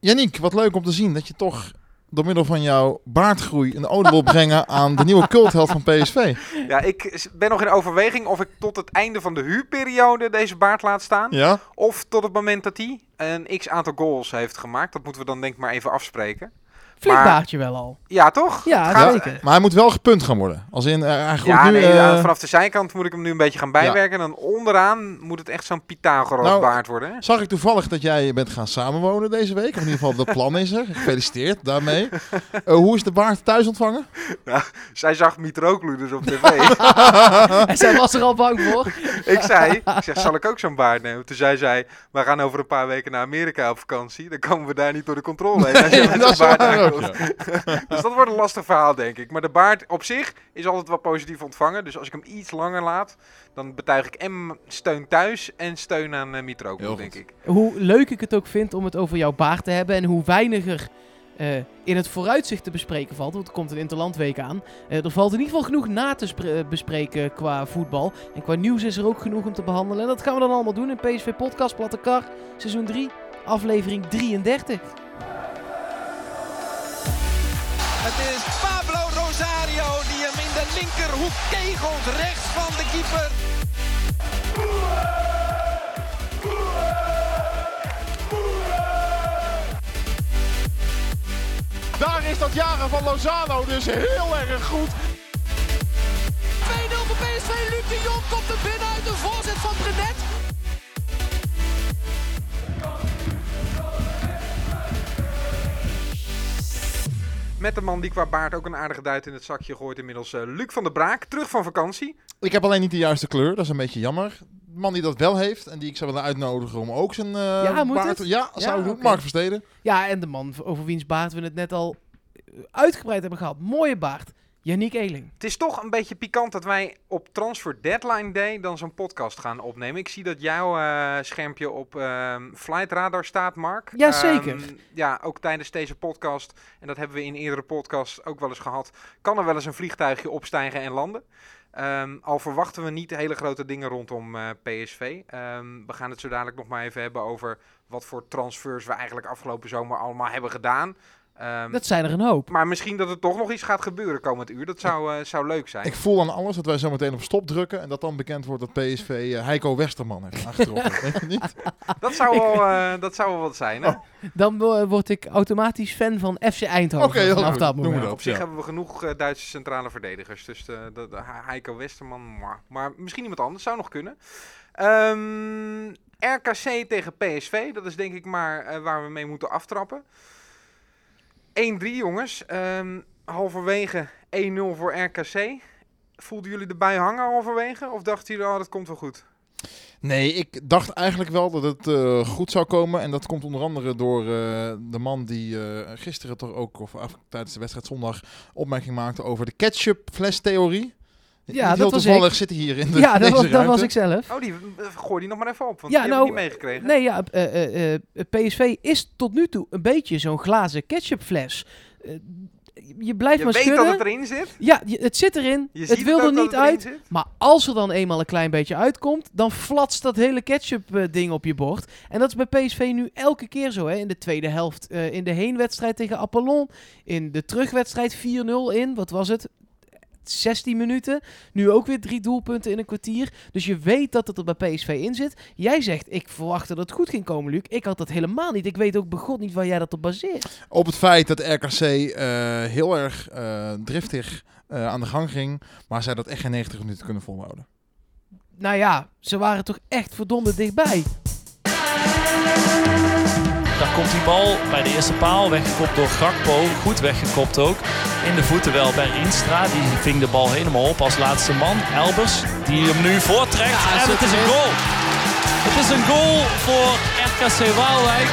Yannick, wat leuk om te zien dat je toch door middel van jouw baardgroei een ode wil brengen aan de nieuwe cultheld van PSV. Ja, ik ben nog in overweging of ik tot het einde van de huurperiode deze baard laat staan. Ja? Of tot het moment dat hij een x aantal goals heeft gemaakt. Dat moeten we dan denk ik maar even afspreken. Flink Maar- wel al. Ja, toch? Ja, gaat- zeker. Maar hij moet wel gepunt gaan worden. Als in, eh, hij groeit Ja, nu... nee, eh, ja, vanaf de zijkant moet ik hem nu een beetje gaan bijwerken. En dan onderaan moet het echt zo'n Pythagoras Nou, baard worden. hè? Zag ik toevallig dat jij bent gaan samenwonen deze week. Of in ieder geval, dat plan is er. Gefeliciteerd daarmee. Eh, hoe is de baard thuis ontvangen? Zij zag Mitroglou dus op tv. En zij was er al bang voor. ik zei, ik zeg, zal ik ook zo'n baard nemen? Toen zei zij, we gaan over een paar weken naar Amerika op vakantie. Dan komen we daar niet door de controle heen. als je met dat is baard ja. Dus dat wordt een lastig verhaal, denk ik. Maar de baard op zich is altijd wel positief ontvangen. Dus als ik hem iets langer laat, dan betuig ik en steun thuis en steun aan uh, Heel denk ik. Hoe leuk ik het ook vind om het over jouw baard te hebben en hoe weiniger eh, in het vooruitzicht te bespreken valt. Want er komt een Interlandweek aan. Eh, er valt in ieder geval genoeg na te spre- bespreken qua voetbal. En qua nieuws is er ook genoeg om te behandelen. En dat gaan we dan allemaal doen in PSV Podcast Platte Kar, seizoen 3, aflevering 33. Het is Pablo Rosario die hem in de linkerhoek kegelt rechts van de keeper. Daar is dat jaren van Lozano dus heel erg goed. 2-0 voor PSV. Luc de Jong komt er binnen uit de voorzet van Brenet. Met de man die qua baard ook een aardige duit in het zakje gooit inmiddels. eh, Luc van der Braak, terug van vakantie. Ik heb alleen niet de juiste kleur, dat is een beetje jammer. De man die dat wel heeft en die ik zou willen uitnodigen om ook zijn eh Ja, baard... het? Ja, zou Ja, ik. Mark Versteden. Ja, en de man over wiens baard we het net al eh, uitgebreid hebben gehad. Mooie baard. Yannick Eeling. Het is toch een beetje pikant dat wij op Transfer Deadline Day dan zo'n podcast gaan opnemen. Ik zie dat jouw eh, schermpje op ehm Flight Radar staat, Mark. Ja, Ehm, ja, ook tijdens deze podcast, en dat hebben we in eerdere podcasts ook wel eens gehad, kan er wel eens een vliegtuigje opstijgen en landen. Ehm, al verwachten we niet hele grote dingen rondom eh, PSV. We gaan het zo dadelijk nog maar even hebben over wat voor transfers we eigenlijk afgelopen zomer allemaal hebben gedaan. Ehm, Dat zijn er een hoop. maar misschien dat er toch nog iets gaat gebeuren komend uur. Dat zou, eh, zou leuk zijn. Ik voel aan alles dat wij zo meteen op stop drukken en dat dan bekend wordt dat PSV eh, Heiko Westerman heeft aangetrokken. Weet je niet? Dat zou wel, eh, dat zou wel wat zijn. Hè? Oh. Dan wo- word ik automatisch fan van FC Eindhoven Oké, vanaf dat moment. dat. Op zich ja. hebben we genoeg Duitse centrale verdedigers. Dus de, de, de Heiko Westerman, maar misschien iemand anders zou nog kunnen. Ehm, RKC tegen PSV, dat is denk ik maar eh, waar we mee moeten aftrappen. 1-3 jongens, Ehm, halverwege 1-0 voor RKC. Voelden jullie erbij hangen halverwege? Of dachten jullie, oh, dat komt wel goed? Nee, ik dacht eigenlijk wel dat het eh, goed zou komen. En dat komt onder andere door eh, de man die eh, gisteren toch ook, of tijdens de wedstrijd zondag, opmerking maakte over de ketchup-fles-theorie. Ja, Niet dat heel was toevallig ik. zitten hier in de Ja, dat was, dat ruimte. was ik zelf. Oh, die eh, gooi die nog maar even op, want Ja, die nou, heb ik niet meegekregen. Nee, ja, eh, eh, eh, PSV is tot nu toe een beetje zo'n glazen ketchupfles. Je blijft Je maar weet schudden. dat het erin zit. Ja, je- het zit erin. Je het ziet wil er niet uit. zit. Maar als er dan eenmaal een klein beetje uitkomt, dan flatst dat hele ketchup-ding op je bord. En dat is bij PSV nu elke keer zo. Hè? In de tweede helft, eh, in de heenwedstrijd tegen Apollon. In de terugwedstrijd 4-0 in, wat was het? 16 minuten. Nu ook weer drie doelpunten in een kwartier. Dus je weet dat het er bij PSV in zit. Jij zegt, ik verwachtte dat het goed ging komen, Luc. Ik had dat helemaal niet. Ik weet ook begot niet waar jij dat op baseert. Op het feit dat RKC eh, heel erg eh, driftig eh, aan de gang ging. Maar zij dat echt geen 90 minuten kunnen volhouden. Nou ja, ze waren toch echt verdomde dichtbij. Daar komt die bal bij de eerste paal, weggekopt door Gakpo. Goed weggekopt ook. In de voeten wel bij Rienstra. Die ving de bal helemaal op als laatste man. Elbers, die hem nu voortrekt. Ja, en het is een goal. Het is een goal voor RKC Waalwijk.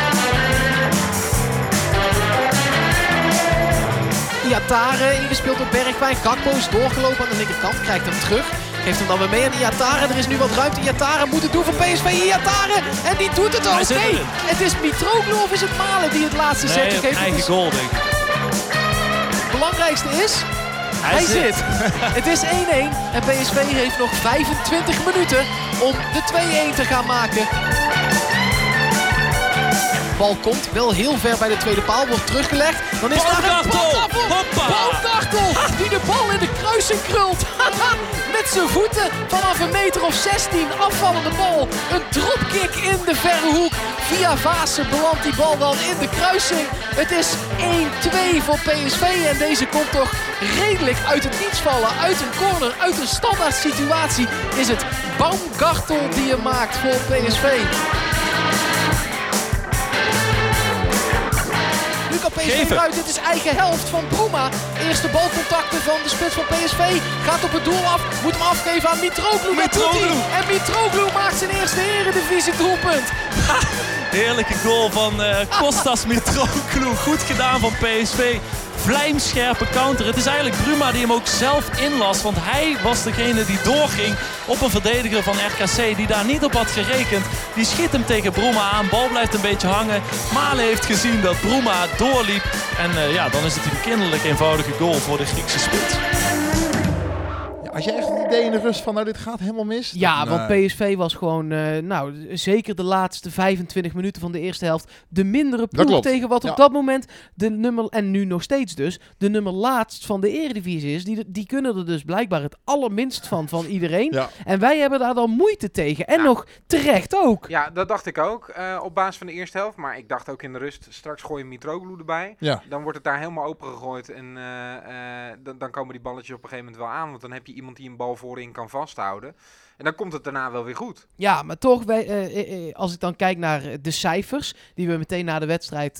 Iatare, ingespeeld door Bergwijn. Gakpo is doorgelopen aan de linkerkant, krijgt hem terug. Geeft hem dan weer mee aan Iatare. Er is nu wat ruimte. Iatare moet het doen voor PSV. Iatare! En die doet het ook. Nee, het is Mitroglou of is het Malen die het laatste Nee, zet een geeft. Eigen goal denk ik. Het belangrijkste is, hij, zit. het is 1-1 en PSV heeft nog 25 minuten om de 2-1 te gaan maken. Bal komt wel heel ver bij de tweede paal, wordt teruggelegd. Dan is daar een! Baumgartel, die de bal in de kruising krult. Met zijn voeten vanaf een meter of 16 afvallende bal. Een dropkick in de verre hoek. Via Vaassen belandt die bal dan in de kruising. Het is 1-2 voor PSV en deze komt toch redelijk uit het niets vallen. Uit een corner, uit een standaard situatie is het Baumgartel die je maakt voor PSV. Kan PSV eruit. Dit is eigen helft van Bruma. Eerste balcontacten van de spits van PSV. Gaat op het doel af. Moet hem afgeven aan Mitroglou. Mitroglou. En Mitroglou maakt zijn eerste eredivisie doelpunt. Heerlijke goal van eh Kostas Mitroglou. Goed gedaan van PSV. Vlijmscherpe counter. Het is eigenlijk Bruma die hem ook zelf inlas. Want hij was degene die doorging op een verdediger van RKC. Die daar niet op had gerekend. Die schiet hem tegen Bruma aan. Bal blijft een beetje hangen. Malen heeft gezien dat Bruma doorliep. En eh, ja, dan is het een kinderlijk eenvoudige goal voor de Griekse spits. Als je echt het idee in de rust van, nou dit gaat helemaal mis. Ja, want. PSV was gewoon, eh, nou, zeker de laatste 25 minuten van de eerste helft, de mindere ploeg tegen wat op dat moment de nummer, en nu nog steeds dus, de nummer laatst van de eredivisie is. Die, die kunnen er dus blijkbaar het allerminst van, van iedereen. Ja. En wij hebben daar dan moeite tegen. En Ja. nog terecht ook. Ja, dat dacht ik ook eh, op basis van de eerste helft. Maar ik dacht ook in de rust, straks gooi je Mitroglou erbij. Ja. Dan wordt het daar helemaal open gegooid en eh, eh, dan, dan komen die balletjes op een gegeven moment wel aan. Want dan heb je iemand die een bal voorin kan vasthouden. En dan komt het daarna wel weer goed. Ja, maar toch, wij, eh, eh, eh, als ik dan kijk naar de cijfers, die we meteen na de wedstrijd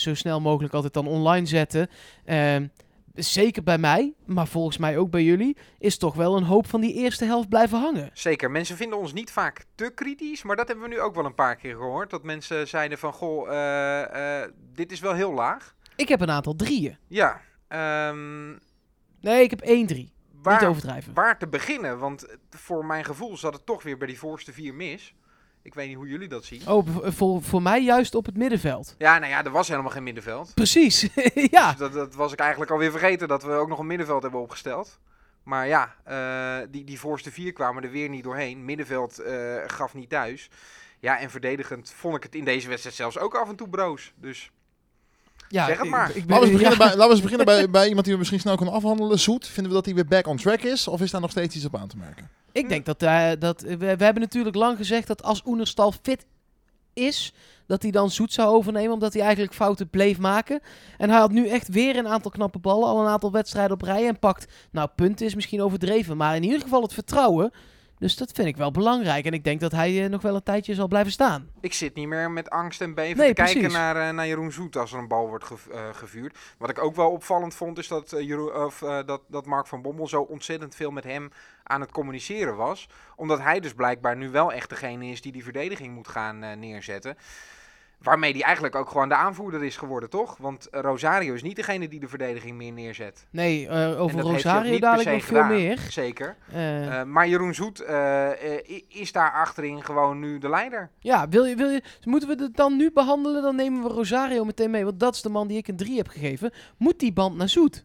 zo snel mogelijk altijd dan online zetten. eh, zeker bij mij, maar volgens mij ook bij jullie, is toch wel een hoop van die eerste helft blijven hangen. Zeker, mensen vinden ons niet vaak te kritisch, maar dat hebben we nu ook wel een paar keer gehoord. Dat mensen zeiden van, goh, dit is wel heel laag. Ik heb een aantal drieën. Ja, ehm, Nee, ik heb één drie. Waar, Niet overdrijven. waar te beginnen? Want voor mijn gevoel zat het toch weer bij die voorste vier mis. Ik weet niet hoe jullie dat zien. Oh, voor, voor mij juist op het middenveld. Ja, nou ja, er was helemaal geen middenveld. Precies, ja. Dus dat, dat was ik eigenlijk alweer vergeten dat we ook nog een middenveld hebben opgesteld. Maar ja, eh, die, die voorste vier kwamen er weer niet doorheen. Middenveld eh, gaf niet thuis. Ja, en verdedigend vond ik het in deze wedstrijd zelfs ook af en toe broos. Dus ja Zeg het ik- maar. Ik, ben, Laten we, eens beginnen ja. bij, laten we eens beginnen bij, bij iemand die we misschien snel kunnen afhandelen. Zoet, vinden we dat hij weer back on track is? Of is daar nog steeds iets op aan te merken? Ik denk dat, eh, dat we, we hebben natuurlijk lang gezegd dat als Oenerstal fit is, dat hij dan zoet zou overnemen, omdat hij eigenlijk fouten bleef maken. En hij had nu echt weer een aantal knappe ballen, al een aantal wedstrijden op rij en pakt, nou punten is misschien overdreven, maar in ieder geval het vertrouwen. Dus dat vind ik wel belangrijk en ik denk dat hij eh, nog wel een tijdje zal blijven staan. ik zit niet meer met angst en beven Nee, te kijken naar, eh, naar Jeroen Zoet als er een bal wordt gev- eh, gevuurd. Wat ik ook wel opvallend vond, is dat, Jeroen, of, dat, dat Mark van Bommel zo ontzettend veel met hem aan het communiceren was. Omdat hij dus blijkbaar nu wel echt degene is die die verdediging moet gaan neerzetten. Waarmee die eigenlijk ook gewoon de aanvoerder is geworden, toch? Want eh, Rosario is niet degene die de verdediging meer neerzet. Nee, eh, over Rosario dadelijk nog veel meer. Zeker. Eh, maar Jeroen Zoet is daar achterin gewoon nu de leider. ja, wil je, wil je, moeten we het dan nu behandelen? Dan nemen we Rosario meteen mee, want dat is de man die ik een 3 heb gegeven. Moet die band naar Zoet?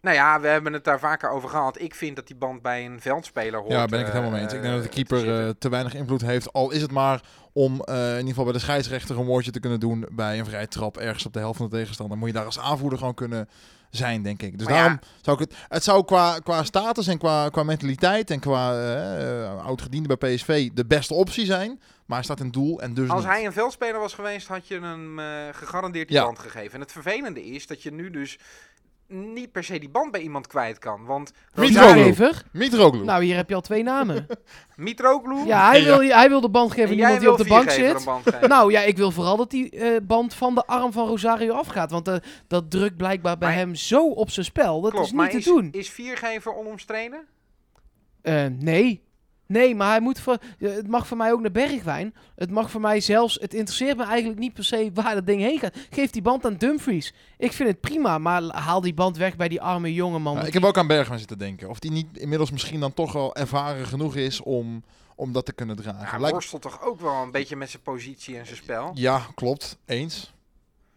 Nou ja, we hebben het daar vaker over gehad. Ik vind dat die band bij een veldspeler hoort. Ja, ben ik het eh, helemaal mee eens. Ik denk dat de te keeper zitten. eh, te weinig invloed heeft. Al is het maar om eh, in ieder geval bij de scheidsrechter een woordje te kunnen doen bij een vrije trap ergens op de helft van de tegenstander. Moet je daar als aanvoerder gewoon kunnen zijn, denk ik. Dus Maar ja. daarom zou ik het... Het zou qua, qua status en qua, qua mentaliteit en qua eh oud-gediende bij PSV de beste optie zijn. Maar hij staat in doel en dus Als niet. hij een veldspeler was geweest, had je hem eh, gegarandeerd die Ja. band gegeven. En het vervelende is dat je nu dus niet per se die band bij iemand kwijt kan. Want Mitroglou. Rosario? Mitroglou. Nou, hier heb je al twee namen. Mitroglou Ja, hij Ja. wil, hij wil de band geven aan iemand die wil op de bank zit. band. Nou ja, ik wil vooral dat die eh, band van de arm van Rosario afgaat. Want eh, dat drukt blijkbaar bij Maar- hem zo op zijn spel. Dat Klopt, is maar niet te doen. Is viergever onomstreden? Eh, nee. Nee, maar hij moet voor, eh, het mag voor mij ook naar Bergwijn. Het mag voor mij zelfs... Het interesseert me eigenlijk niet per se waar dat ding heen gaat. Geef die band aan Dumfries. Ik vind het prima, maar haal die band weg bij die arme jongeman. Ja, ik heb ook aan Bergman zitten denken. Of die niet inmiddels misschien dan toch wel ervaren genoeg is om, om dat te kunnen dragen. Ja, Lijkt- worstelt toch ook wel een beetje met zijn positie en zijn spel. ja, klopt. Eens.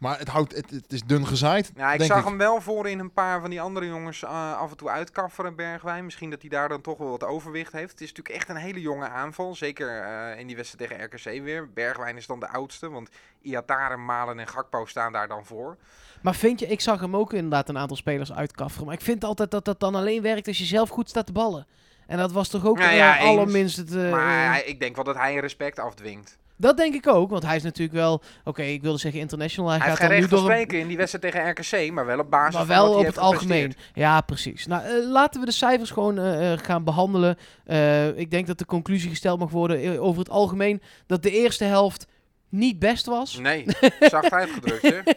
Maar het, houdt, het, het is dun gezaaid, Ja, ik denk zag ik. hem wel voor in een paar van die andere jongens eh, af en toe uitkafferen, Bergwijn. Misschien dat hij daar dan toch wel wat overwicht heeft. Het is natuurlijk echt een hele jonge aanval. Zeker eh, in die wedstrijd tegen RKC weer. Bergwijn is dan de oudste, want Iataren, Malen en Gakpo staan daar dan voor. Maar vind je, ik zag hem ook inderdaad een aantal spelers uitkafferen. Maar ik vind altijd dat dat dan alleen werkt als je zelf goed staat te ballen. En dat was toch ook Nou ja, allerminst het... eh, maar ik denk wel dat hij respect afdwingt. Dat denk ik ook, want hij is natuurlijk wel... Oké, ik wilde zeggen international. Hij, Hij heeft gaat geen dan nu recht van spreken in die wedstrijd tegen RKC, maar wel op basis Maar wel op heeft het algemeen. Ja, precies. Nou, eh, laten we de cijfers gewoon eh, eh, gaan behandelen. Eh, ik denk dat de conclusie gesteld mag worden over het algemeen dat de eerste helft niet best was. Nee, zacht uitgedrukt, hè?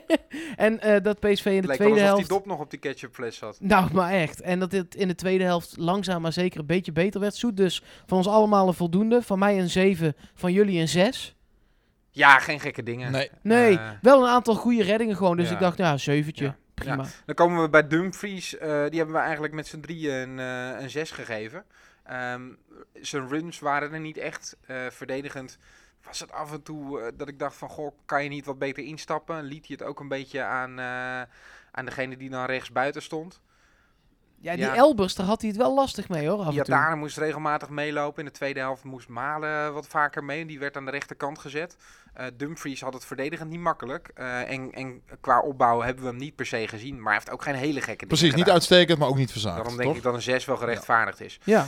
En eh, dat PSV in Het de leek tweede alsof helft... die dop nog op die ketchupfles zat. Nou, maar echt. En dat dit in de tweede helft langzaam maar zeker een beetje beter werd. Zoet dus van ons allemaal een voldoende. Van mij een 7, van jullie een 6. Ja, geen gekke dingen. Nee. Nee, Eh, wel een aantal goede reddingen gewoon. Dus ja. ik dacht, ja, een zeventje. Ja. Prima. Dan komen we bij Dumfries. eh, die hebben we eigenlijk met z'n drieën een, eh, een 6 gegeven. Ehm, zijn runs waren er niet echt eh, verdedigend. Was het af en toe eh, dat ik dacht van, goh, kan je niet wat beter instappen? Liet hij het ook een beetje aan, eh, aan degene die dan rechts buiten stond. Ja, die Ja. Elbers, daar had hij het wel lastig mee hoor, af en toe. Iataren moest regelmatig meelopen. In de tweede helft moest Malen wat vaker mee. Die werd aan de rechterkant gezet. Eh, Dumfries had het verdedigend niet makkelijk. Eh, en, en qua opbouw hebben we hem niet per se gezien. Maar hij heeft ook geen hele gekke dingen Precies, niet gedaan. uitstekend, maar ook niet verzaagd. Daarom denk toch? ik dat een 6 wel gerechtvaardigd is. Ja.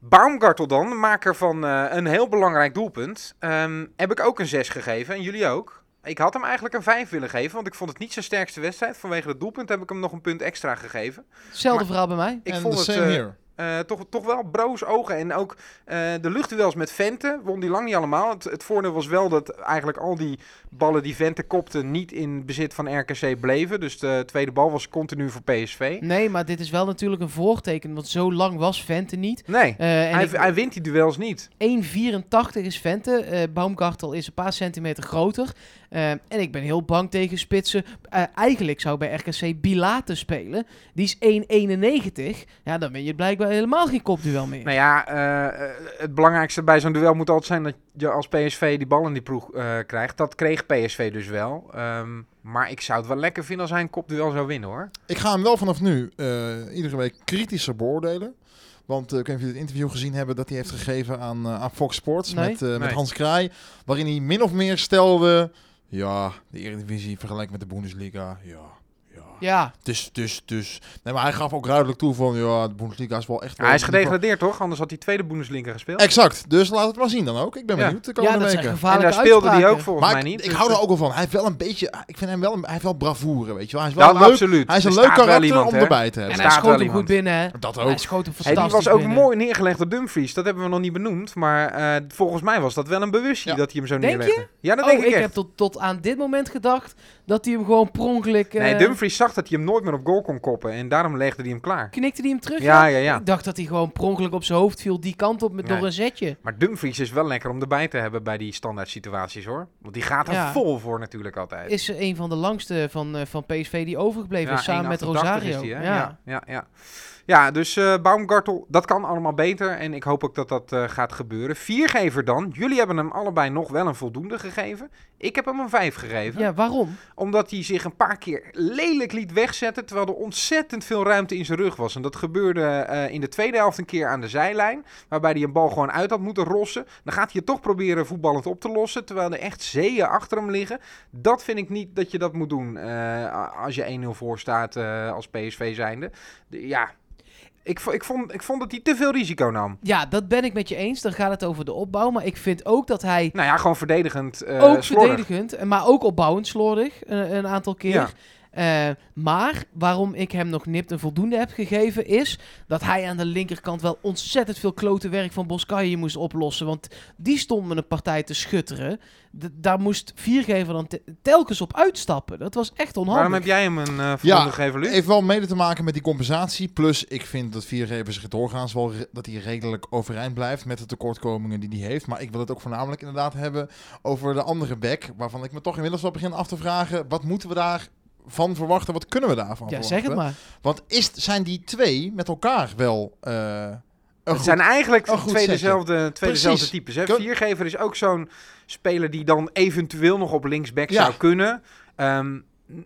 Baumgartel dan, de maker van eh, een heel belangrijk doelpunt, ehm, heb ik ook een 6 gegeven. En jullie ook. Ik had hem eigenlijk een 5 willen geven, want ik vond het niet zijn sterkste wedstrijd. Vanwege het doelpunt heb ik hem nog een punt extra gegeven. Hetzelfde Maar- verhaal bij mij. Ik En vond het same eh, toch, toch wel broos ogen. En ook eh, de luchtduels met Vente won die lang niet allemaal. Het, het voordeel was wel dat eigenlijk al die ballen die Vente kopte niet in bezit van RKC bleven. Dus de tweede bal was continu voor PSV. Nee, maar dit is wel natuurlijk een voorteken, want zo lang was Vente niet. Nee, Eh, en hij, ik- hij wint die duels niet. 1,84 is Vente. Baumgartel is een paar centimeter groter. Eh, en ik ben heel bang tegen spitsen. Eh, eigenlijk zou bij RKC Bilate spelen. Die is 1,91. Ja, dan ben je blijkbaar helemaal geen kopduel meer. Nou ja, eh, eh, het belangrijkste bij zo'n duel moet altijd zijn dat je als PSV die bal in die ploeg eh, krijgt. Dat kreeg PSV dus wel. Ehm, maar ik zou het wel lekker vinden als hij een kopduel zou winnen hoor. Ik ga hem wel vanaf nu eh, iedere week kritischer beoordelen. Want eh, ik weet niet of jullie het interview gezien hebben dat hij heeft gegeven aan, eh, aan Fox Sports Nee. met, eh, met. Hans Kraai. Waarin hij min of meer stelde, ja, de Eredivisie vergelijkt met de Bundesliga, ja, ja. Dus, dus, dus. Nee, maar hij gaf ook duidelijk toe van, ja, de Bundesliga is wel echt... hij is gedegradeerd toch? Anders had hij tweede Bundesliga gespeeld. Exact, dus laat het maar zien dan ook. Ik ben Ja. benieuwd de ja dat weken. en daar speelde hij ook uitspraken. volgens Maar mij ik, niet. ik dus, hou er ook wel van. Hij heeft wel een beetje, ik vind hem wel, een, hij heeft wel bravoure, weet je wel. Hij is wel leuk, absoluut. hij is een leuk karakter iemand, om erbij te En hebben. hij staat schoot hem goed binnen, hè? Dat Hij ook. schoot hem Hey, fantastisch die was ook binnen. mooi neergelegd door Dumfries. Dat hebben we nog niet benoemd. Maar eh, volgens mij was dat wel een bewustzijn Ja. dat hij hem zo Denk je? neerlegde. Ja, dat oh, denk ik, ik echt. heb tot, tot aan dit moment gedacht dat hij hem gewoon per ongeluk... Nee, eh, Dumfries zag dat hij hem nooit meer op goal kon koppen. En daarom legde hij hem klaar. Knikte hij hem terug? Ja, ja, ja. Ik dacht dat hij gewoon per ongeluk op zijn hoofd viel die kant op met, Nee. door een zetje. Maar Dumfries is wel lekker om erbij te hebben bij die standaard situaties hoor. Want die gaat er Ja. vol voor natuurlijk altijd. Is een van de langste van, eh, van PSV die overgebleven Ja, is, samen met 1,88 Rosario. die, ja, ja, ja. Ja, dus eh Baumgartel, dat kan allemaal beter. En ik hoop ook dat dat eh, gaat gebeuren. Viergever dan. Jullie hebben hem allebei nog wel een voldoende gegeven. Ik heb hem een vijf gegeven. Ja, waarom? Omdat hij zich een paar keer lelijk liet wegzetten. Terwijl er ontzettend veel ruimte in zijn rug was. En dat gebeurde eh, in de tweede helft een keer aan de zijlijn. Waarbij hij een bal gewoon uit had moeten rossen. Dan gaat hij het toch proberen voetballend op te lossen. Terwijl er echt zeeën achter hem liggen. Dat vind ik niet dat je dat moet doen. als je 1-0 voor staat als PSV zijnde. De- ja, ik, ik, vond, ik vond dat hij te veel risico nam. Ja, dat ben ik met je eens. Dan gaat het over de opbouw. Maar ik vind ook dat hij Nou ja, gewoon verdedigend eh ook slordig. verdedigend, en maar ook opbouwend slordig een, een aantal keer. Ja. Eh, maar waarom ik hem nog nipt een voldoende heb gegeven is dat hij aan de linkerkant wel ontzettend veel klote werk van Boskaje moest oplossen. Want die stond met een partij te schutteren. D- daar moest Viergever dan te- telkens op uitstappen. Dat was echt onhandig. Waarom heb jij hem een eh voldoende Ja, gegeven, Luc? Heeft wel mede te maken met die compensatie. Plus, ik vind dat viergever zich doorgaans wel dat hij redelijk overeind blijft met de tekortkomingen die hij heeft. Maar ik wil het ook voornamelijk inderdaad hebben over de andere back. Waarvan ik me toch inmiddels wel begin af te vragen: wat moeten we daarvan verwachten? Wat kunnen we daarvan ja, verwachten? zeg het maar. Want is, zijn die twee met elkaar wel. eh, een Het goed- zijn eigenlijk een goed twee dezelfde, twee dezelfde types. Hè? Viergever is ook zo'n speler die dan eventueel nog op linksback Ja. zou kunnen. Ehm,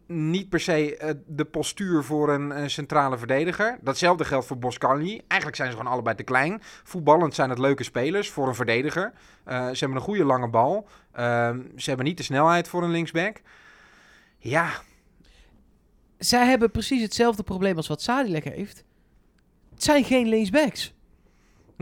niet per se eh, de postuur voor een eh, centrale verdediger. Datzelfde geldt voor Boscagli. Eigenlijk zijn ze gewoon allebei te klein. Voetballend zijn het leuke spelers voor een verdediger. Eh, ze hebben een goede lange bal. Ehm, ze hebben niet de snelheid voor een linksback. Ja, Zij hebben precies hetzelfde probleem als wat Sadilek heeft. Het zijn geen linksbacks.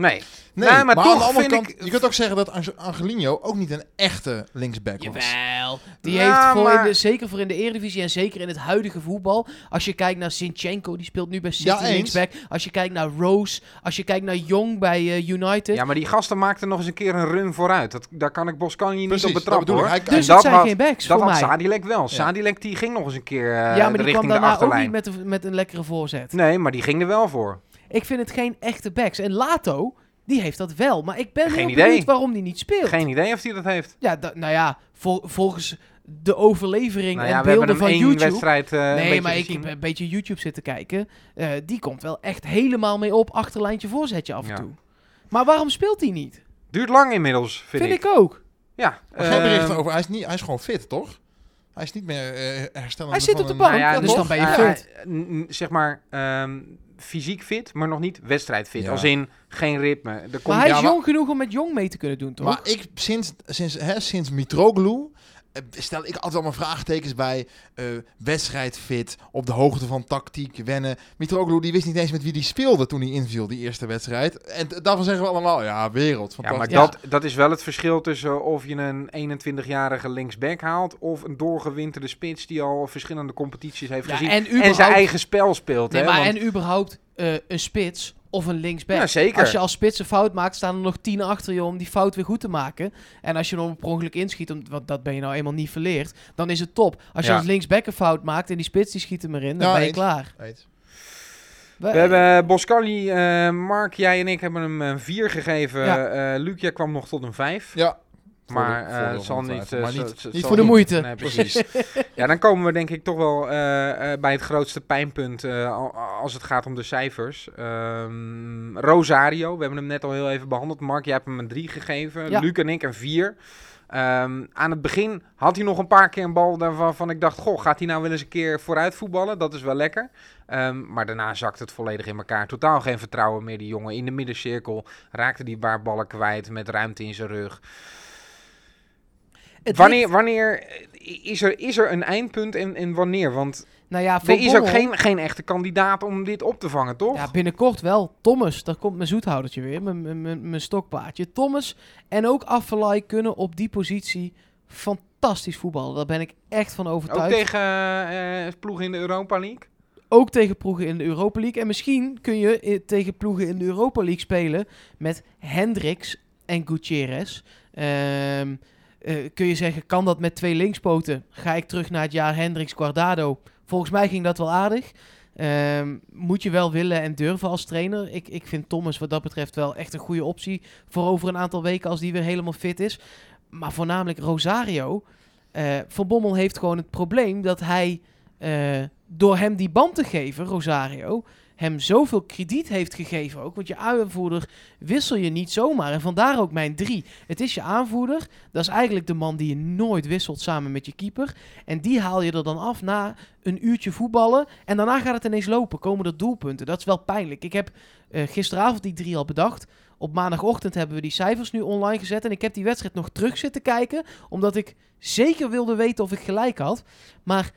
Nee. Nee, Nee, maar maar, aan toch de andere vind kant, ik- je kunt ook zeggen dat Ange- Angelino ook niet een echte linksback was. Jawel. Die Ja, heeft voor in de, zeker voor in de Eredivisie en zeker in het huidige voetbal. Als je kijkt naar Sinchenko, die speelt nu bij City Ja, linksback. Als je kijkt naar Rose. Als je kijkt naar Jong bij eh, United. Ja, maar die gasten maakten nog eens een keer een run vooruit. Dat, daar kan ik Boscagli niet op betrappen hoor. Hij- dus dat zijn had- geen backs Dat voor had mij. Sadilek wel. Sadilek die ging nog eens een keer eh, ja, maar die kwam richting de daarna ook achterlijn. niet met, een- met een lekkere voorzet. Nee, maar die ging er wel voor. Ik vind het geen echte backs. En Lato, die heeft dat wel. Maar ik ben Geen heel idee. benieuwd waarom die niet speelt. Geen idee of hij dat heeft. Ja, nou ja, vol- volgens de overlevering Nou ja, en beelden van YouTube... wedstrijd eh, een nee, beetje maar ik heb een beetje YouTube zitten kijken. Eh, die komt wel echt helemaal mee op. Achterlijntje voorzetje af en Ja. toe. Maar waarom speelt hij niet? Duurt lang inmiddels, vind, Vind, ik. ik. ook. Ja. Maar geen berichten ehm, over. Hij is, niet, hij is gewoon fit, toch? Hij is niet meer eh herstellend. Hij zit op de een- bank. nou ja, dus nog- dan ben je fit. zeg maar, ehm, fysiek fit, maar nog niet wedstrijdfit. Ja. Als in geen ritme. Er komt, Maar hij is jong genoeg om met jong mee te kunnen doen, toch? Maar ik, sinds, sinds, hè, sinds Mitroglou, stel ik altijd allemaal vraagtekens bij eh wedstrijdfit, op de hoogte van tactiek, wennen. Mitroglou die wist niet eens met wie die speelde toen hij inviel, die eerste wedstrijd. En daarvan zeggen we allemaal, ja, wereld, ja, maar fantastisch. Ja. dat, dat is wel het verschil tussen of je een 21-jarige linksback haalt... of een doorgewinterde spits die al verschillende competities heeft Ja, gezien... en zijn eigen spel speelt. nee, hè, maar want- en überhaupt eh, een spits of een linksback. Ja, zeker. Als je als spits een fout maakt, staan er nog tien achter je om die fout weer goed te maken. En als je dan per ongeluk inschiet, want dat ben je nou eenmaal niet verleerd, dan is het top. Als je Ja. als linksback een fout maakt en die spits die schiet hem erin, dan Ja, ben je klaar. We hebben Boscali, eh, Mark, jij en ik hebben hem een 4 gegeven. Ja. Eh Lucia kwam nog tot een 5. Ja. Maar Voordeel- eh, het zal niet, eh, maar niet- zal- niet zal voor de moeite. Nee, precies. ja, dan komen we denk ik toch wel eh, eh, bij het grootste pijnpunt eh, al- als het gaat om de cijfers. Ehm, Rosario, we hebben hem net al heel even behandeld. Mark, jij hebt hem een 3 gegeven. Ja. Luc en ik een 4. Ehm, aan het begin had hij nog een paar keer een bal waarvan ik dacht... Goh, gaat hij nou wel eens een keer vooruit voetballen? Dat is wel lekker. Ehm, maar daarna zakt het volledig in elkaar. Totaal geen vertrouwen meer, die jongen. In de middencirkel raakte die paar ballen kwijt met ruimte in zijn rug. Het Wanneer, ligt- wanneer eh, is, er, is er een eindpunt en, en wanneer? Want nou ja, er is ook geen, geen echte kandidaat om dit op te vangen, toch? Ja, binnenkort wel. Thomas, daar komt mijn zoethoudertje weer, mijn- mijn- mijn stokpaardje. Thomas en ook Affelay kunnen op die positie fantastisch voetballen. Daar ben ik echt van ook overtuigd. tegen eh ploegen in de Europa League? Ook tegen ploegen in de Europa League. En misschien kun je eh, tegen ploegen in de Europa League spelen met Hendricks en Gutierrez. Ehm, eh, kun je zeggen, kan dat met twee linkspoten? Ga ik terug naar het jaar Hendricks Guardado? Volgens mij ging dat wel aardig. Ehm, moet je wel willen en durven als trainer. Ik, ik vind Thomas wat dat betreft wel echt een goede optie voor over een aantal weken als die weer helemaal fit is. Maar voornamelijk Rosario. Eh, Van Bommel heeft gewoon het probleem dat hij eh, door hem die band te geven, Rosario, hem zoveel krediet heeft gegeven ook. Want je aanvoerder wissel je niet zomaar. En vandaar ook mijn drie. Het is je aanvoerder. Dat is eigenlijk de man die je nooit wisselt samen met je keeper. En die haal je er dan af na een uurtje voetballen. En daarna gaat het ineens lopen. Komen er doelpunten. Dat is wel pijnlijk. Ik heb eh, gisteravond die drie al bedacht. Op maandagochtend hebben we die cijfers nu online gezet. En ik heb die wedstrijd nog terug zitten kijken. Omdat ik zeker wilde weten of ik gelijk had. Maar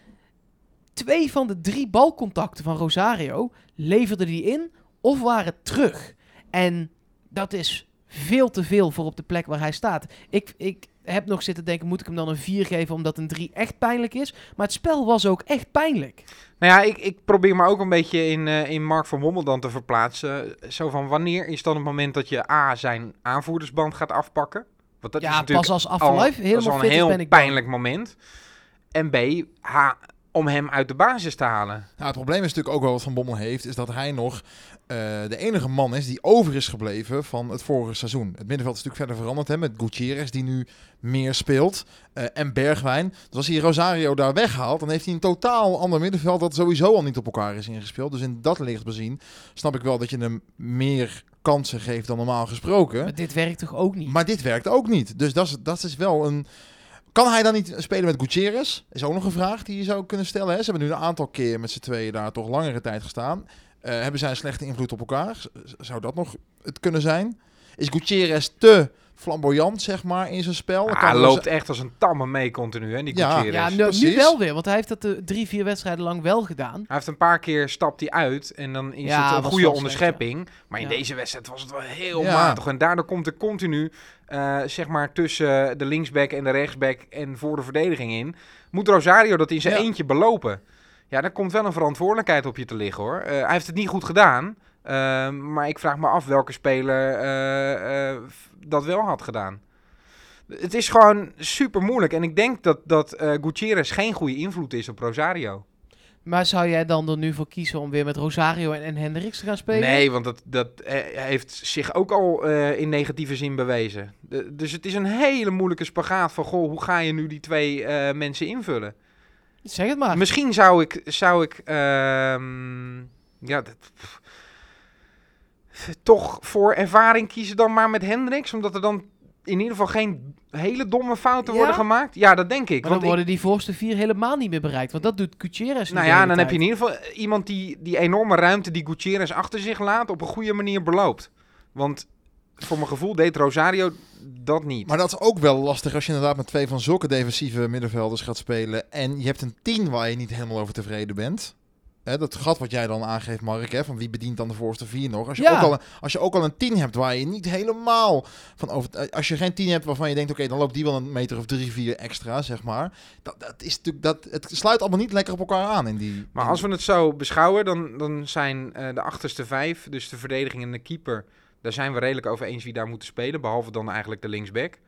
twee van de drie balcontacten van Rosario leverde die in of waren terug. En dat is veel te veel voor op de plek waar hij staat. Ik, ik heb nog zitten denken, moet ik hem dan een 4 geven omdat een 3 echt pijnlijk is? Maar het spel was ook echt pijnlijk. Nou ja, ik, ik probeer me ook een beetje in, eh, in Mark van Bommel dan te verplaatsen. Zo van, wanneer is dan het moment dat je A, zijn aanvoerdersband gaat afpakken? Want dat is natuurlijk pas als al, dat is helemaal al een heel ben ik bang. pijnlijk moment. En B, ha, om hem uit de basis te halen. Nou, het probleem is natuurlijk ook wel wat Van Bommel heeft, is dat hij nog eh, de enige man is die over is gebleven van het vorige seizoen. Het middenveld is natuurlijk verder veranderd hè, met Gutierrez die nu meer speelt eh, en Bergwijn. Dus als hij Rosario daar weghaalt, dan heeft hij een totaal ander middenveld dat sowieso al niet op elkaar is ingespeeld. Dus in dat licht bezien snap ik wel dat je hem meer kansen geeft dan normaal gesproken. Maar dit werkt toch ook niet? Maar dit werkt ook niet. Dus dat is, dat is wel een Kan hij dan niet spelen met Gutierrez? Is ook nog een vraag die je zou kunnen stellen. Hè? Ze hebben nu een aantal keer met z'n tweeën daar toch langere tijd gestaan. Eh, hebben zij een slechte invloed op elkaar? Zou dat nog het kunnen zijn? Is Gutierrez te flamboyant, zeg maar, in zijn spel? Ah, Kan hij loopt echt als een tamme mee continu, hè, die Ja. Ja, nu, wel weer, want hij heeft dat de drie, vier wedstrijden lang wel gedaan. Hij heeft een paar keer stapt hij uit en dan is Ja, het een goede onderschepping. Maar in Ja. deze wedstrijd was het wel heel Ja. matig. En daardoor komt er continu, eh, zeg maar, tussen de linksback en de rechtsback en voor de verdediging in, moet Rosario dat in zijn Ja. eentje belopen. Ja, daar komt wel een verantwoordelijkheid op je te liggen, hoor. Eh, hij heeft het niet goed gedaan. Eh, maar ik vraag me af welke speler eh, eh, dat wel had gedaan. Het is gewoon super moeilijk. En ik denk dat, dat eh Gutierrez geen goede invloed is op Rosario. Maar zou jij dan er nu voor kiezen om weer met Rosario en, en Hendricks te gaan spelen? Nee, want dat, dat heeft zich ook al in negatieve zin bewezen. De- dus het is een hele moeilijke spagaat van, goh, hoe ga je nu die twee mensen invullen? Zeg het maar. Misschien zou ik, zou ik ehm, ja, dat, pff, toch voor ervaring kiezen dan maar met Hendricks, omdat er dan in ieder geval geen hele domme fouten Ja? worden gemaakt. Ja, dat denk ik. maar dan want ik- worden die voorste vier helemaal niet meer bereikt. Want dat doet Gutierrez nou ja, dan heb je in ieder geval iemand die die enorme ruimte die Gutierrez achter zich laat op een goede manier beloopt. Want voor mijn gevoel deed Rosario dat niet. Maar dat is ook wel lastig als je inderdaad met twee van zulke defensieve middenvelders gaat spelen. En je hebt een tien waar je niet helemaal over tevreden bent. Hè, dat gat wat jij dan aangeeft, Mark, hè, van wie bedient dan de voorste vier nog. Als je, Ja. ook, al een, als je ook al een tien hebt waar je niet helemaal van over... eh, Als je geen tien hebt waarvan je denkt, oké, dan loopt die wel een meter of drie, vier extra, zeg maar. Dat, dat is natuurlijk, dat, het sluit allemaal niet lekker op elkaar aan in die... Maar als we het zo beschouwen, dan, dan zijn eh, de achterste vijf, dus de verdediging en de keeper, daar zijn we redelijk over eens wie daar moeten spelen, behalve dan eigenlijk de linksback.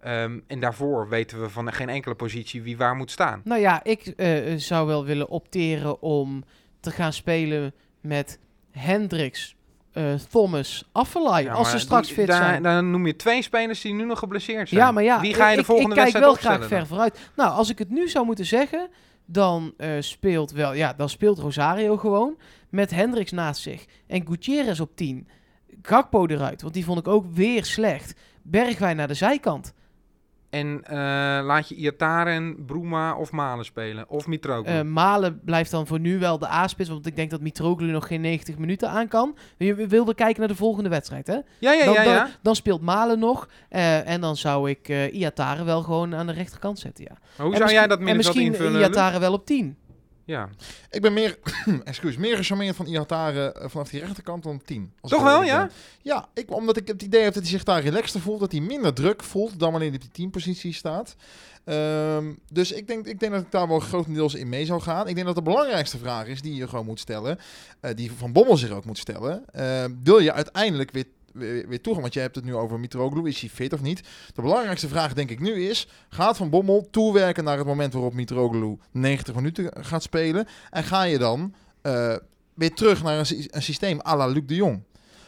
Ehm, en daarvoor weten we van geen enkele positie wie waar moet staan. Nou ja, ik eh, zou wel willen opteren om te gaan spelen met Hendricks, eh, Thomas, Affelay. Ja, als ze straks die- fit daar, zijn. Dan noem je twee spelers die nu nog geblesseerd zijn. Ja, maar ja, Wie ga je de ik, volgende ik kijk wedstrijd wel graag dan? ver vooruit. Nou, als ik het nu zou moeten zeggen, dan eh, speelt wel, ja, dan speelt Rosario gewoon met Hendricks naast zich en Gutierrez op 10. Gakpo eruit, want die vond ik ook weer slecht. Bergwijn naar de zijkant. En eh, laat je Iataren, Bruma of Malen spelen. Of Mitroglou. Eh, Malen blijft dan voor nu wel de A-spits, want ik denk dat Mitroglou nog geen 90 minuten aan kan. Je wilde kijken naar de volgende wedstrijd, hè? ja, ja, dan, ja. dan, ja. dan speelt Malen nog eh, en dan zou ik Iataren wel gewoon aan de rechterkant zetten, ja. Maar hoe En zou jij misschien- dat En middenveld misschien invullen? Luc? Iataren wel op 10. Ja. Ik ben meer, excuus, meer gecharmeerd van Iatare eh, vanaf die rechterkant dan 10. Als Toch wel, ja? ben. Ja, ik, omdat ik het idee heb dat hij zich daar relaxter voelt. Dat hij minder druk voelt dan wanneer hij op die teampositie staat. Ehm, dus ik denk, ik denk dat ik daar wel grotendeels in mee zou gaan. Ik denk dat de belangrijkste vraag is die je gewoon moet stellen. eh, die Van Bommel zich ook moet stellen. Ehm, wil je uiteindelijk weer, weer, weer toegaan? Want je hebt het nu over Mitroglou. Is hij fit of niet? De belangrijkste vraag denk ik nu is... Gaat Van Bommel toewerken naar het moment waarop Mitroglou 90 minuten gaat spelen? En ga je dan eh, weer terug naar een, sy- een systeem à la Luc de Jong?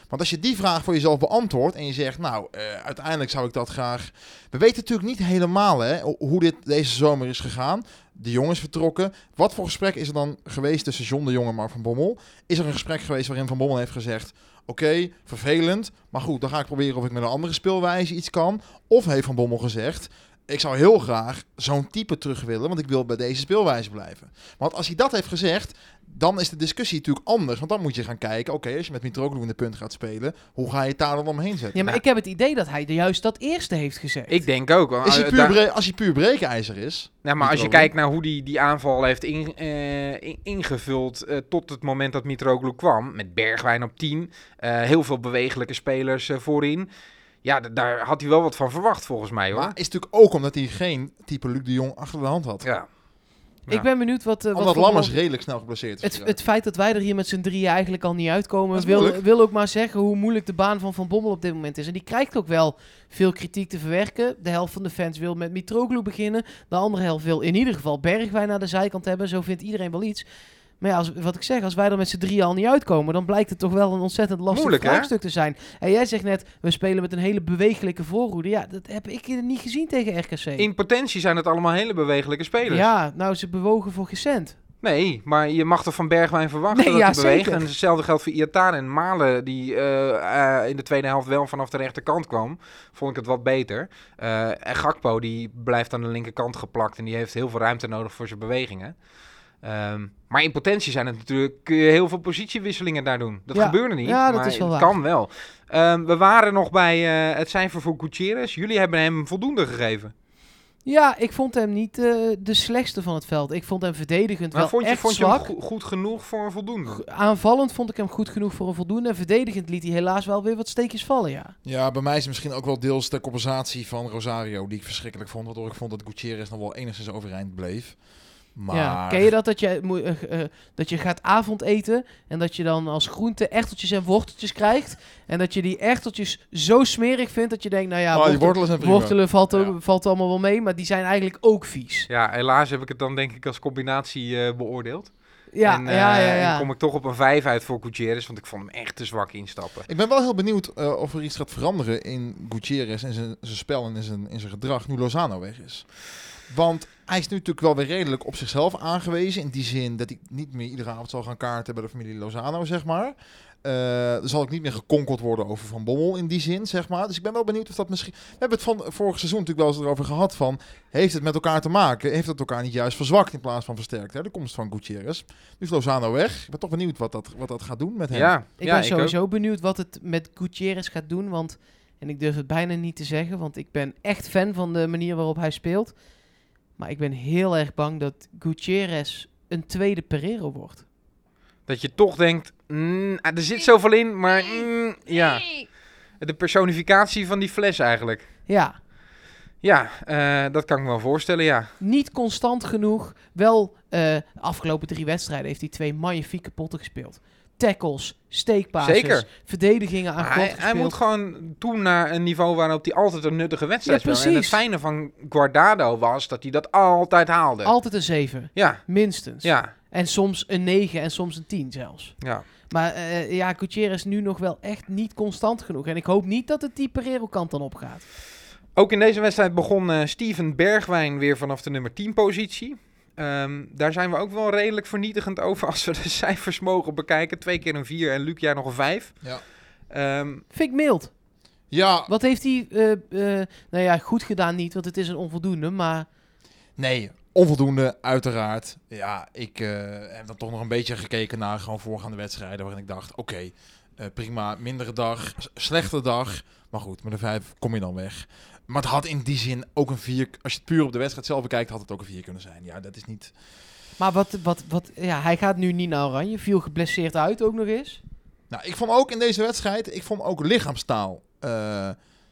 Want als je die vraag voor jezelf beantwoordt en je zegt, nou, eh, uiteindelijk zou ik dat graag... We weten natuurlijk niet helemaal hè, ho- hoe dit deze zomer is gegaan. De Jong is vertrokken. Wat voor gesprek is er dan geweest tussen John de Jong en Mark van Bommel? Is er een gesprek geweest waarin Van Bommel heeft gezegd... Oké, vervelend, maar goed, dan ga ik proberen of ik met een andere speelwijze iets kan. Of heeft Van Bommel gezegd... Ik zou heel graag zo'n type terug willen, want ik wil bij deze speelwijze blijven. Want als hij dat heeft gezegd, dan is de discussie natuurlijk anders. Want dan moet je gaan kijken, oké, als je met Mitroglou in de punt gaat spelen, hoe ga je het daar dan omheen zetten? Ja, maar ik heb het idee dat hij juist dat eerste heeft gezegd. Ik denk ook. want, Is hij eh, puur daar- als hij puur breekijzer is, Ja, maar als je kijkt naar hoe die, die aanval heeft in- eh, in- ingevuld eh, tot het moment dat Mitroglou kwam, met Bergwijn op 10, eh, heel veel bewegelijke spelers eh, voorin. Ja, daar had hij wel wat van verwacht volgens mij hoor. maar is natuurlijk ook omdat hij geen type Luc de Jong achter de hand had. ja. Ik ben benieuwd wat... wat omdat voor Lammers rol- redelijk snel geblesseerd is. Het, het feit dat wij er hier met z'n drieën eigenlijk al niet uitkomen, is wil, wil ook maar zeggen hoe moeilijk de baan van Van Bommel op dit moment is. En die krijgt ook wel veel kritiek te verwerken. De helft van de fans wil met Mitroglou beginnen. De andere helft wil in ieder geval Bergwijn naar de zijkant hebben. Zo vindt iedereen wel iets. Maar ja, als, wat ik zeg, als wij er met z'n drieën al niet uitkomen, dan blijkt het toch wel een ontzettend lastig Moeilijk, vraagstuk te zijn. En jij zegt net, we spelen met een hele bewegelijke voorhoede. Ja, dat heb ik niet gezien tegen RKC. In potentie zijn het allemaal hele bewegelijke spelers. ja, nou, ze bewogen voor geen cent. Nee, maar je mag er van Bergwijn verwachten Nee, dat ja, hij beweegt. zeker. En hetzelfde geldt voor Iataren en Malen, die eh, eh, in de tweede helft wel vanaf de rechterkant kwam. Vond ik het wat beter. Eh, en Gakpo, die blijft aan de linkerkant geplakt en die heeft heel veel ruimte nodig voor zijn bewegingen. Ehm, maar in potentie zijn het natuurlijk kun je heel veel positiewisselingen daar doen. Dat Ja. gebeurde niet, Ja, dat maar is wel het waar. kan wel. Ehm, we waren nog bij eh, het cijfer voor Gutierrez. Jullie hebben hem voldoende gegeven. Ja, ik vond hem niet eh, de slechtste van het veld. Ik vond hem verdedigend Maar wel vond je, echt vond je hem zwak. go- goed genoeg voor een voldoende? Aanvallend vond ik hem goed genoeg voor een voldoende. En verdedigend liet hij helaas wel weer wat steekjes vallen, ja. Ja, bij mij is het misschien ook wel deels de compensatie van Rosario, die ik verschrikkelijk vond. Waardoor ik vond dat Gutierrez nog wel enigszins overeind bleef. Maar... ja. Ken je dat, dat je, eh, eh, dat je gaat avondeten en dat je dan als groente echteltjes en worteltjes krijgt. En dat je die echteltjes zo smerig vindt dat je denkt, nou ja, Oh, wortel- wortelen zijn prima. wortelen valt, ook- Ja. valt allemaal wel mee, maar die zijn eigenlijk ook vies. Ja, helaas heb ik het dan denk ik als combinatie eh, beoordeeld. Ja, en, ja, ja. en kom ik toch op een 5 uit voor Gutierrez, want ik vond hem echt te zwak instappen. Ik ben wel heel benieuwd eh, of er iets gaat veranderen in Gutierrez en zijn, zijn spel en in zijn, in zijn gedrag nu Lozano weg is. Want hij is nu natuurlijk wel weer redelijk op zichzelf aangewezen. In die zin dat hij niet meer iedere avond zal gaan kaarten bij de familie Lozano, zeg maar. Eh, er zal ook niet meer gekonkeld worden over Van Bommel in die zin, zeg maar. Dus ik ben wel benieuwd of dat misschien... We hebben het van vorig seizoen natuurlijk wel eens erover gehad van... Heeft het met elkaar te maken? Heeft het elkaar niet juist verzwakt in plaats van versterkt? Hè? De komst van Gutierrez. Nu is Lozano weg. Ik ben toch benieuwd wat dat, wat dat gaat doen met hem. Ja, Ik ja, ben ik sowieso benieuwd wat het met Gutierrez gaat doen. Want, en ik durf het bijna niet te zeggen, want ik ben echt fan van de manier waarop hij speelt. Maar ik ben heel erg bang dat Gutierrez een tweede Pereiro wordt. Dat je toch denkt, mm, ah, er zit zoveel in, maar mm, ja. De personificatie van die fles eigenlijk. Ja, Ja, eh, dat kan ik me wel voorstellen, ja. niet constant genoeg. Wel, eh, de afgelopen drie wedstrijden heeft hij twee magnifieke potten gespeeld. Tackles, steekpasses, Zeker. verdedigingen aan hij, hij moet gewoon toe naar een niveau waarop hij altijd een nuttige wedstrijd Ja. En het fijne van Guardado was dat hij dat altijd haalde. Altijd een 7, Ja, minstens. ja, En soms een 9 en soms een 10 zelfs. ja. Maar eh, ja, Gutierrez is nu nog wel echt niet constant genoeg. En ik hoop niet dat het die Pereiro-kant dan opgaat. Ook in deze wedstrijd begon eh, Steven Bergwijn weer vanaf de nummer 10 positie. Ehm, daar zijn we ook wel redelijk vernietigend over als we de cijfers mogen bekijken. Twee keer een 4 en Luc jij nog een 5. Ja. Ehm, Vind ik mild. Ja, Wat heeft hij, eh, eh, nou ja, goed gedaan niet, want het is een onvoldoende. Maar Nee, onvoldoende, uiteraard. Ja, ik eh, heb dan toch nog een beetje gekeken naar gewoon voorgaande wedstrijden. Waarin ik dacht, oké, eh, prima, mindere dag, slechte dag. Maar goed, met een vijf kom je dan weg. Maar het had in die zin ook een vier. Als je het puur op de wedstrijd zelf bekijkt, had het ook een vier kunnen zijn. Ja, dat is niet. Maar wat, wat, wat, ja, hij gaat nu niet naar Oranje. Viel geblesseerd uit ook nog eens. Nou, ik vond ook in deze wedstrijd, ik vond ook lichaamstaal eh,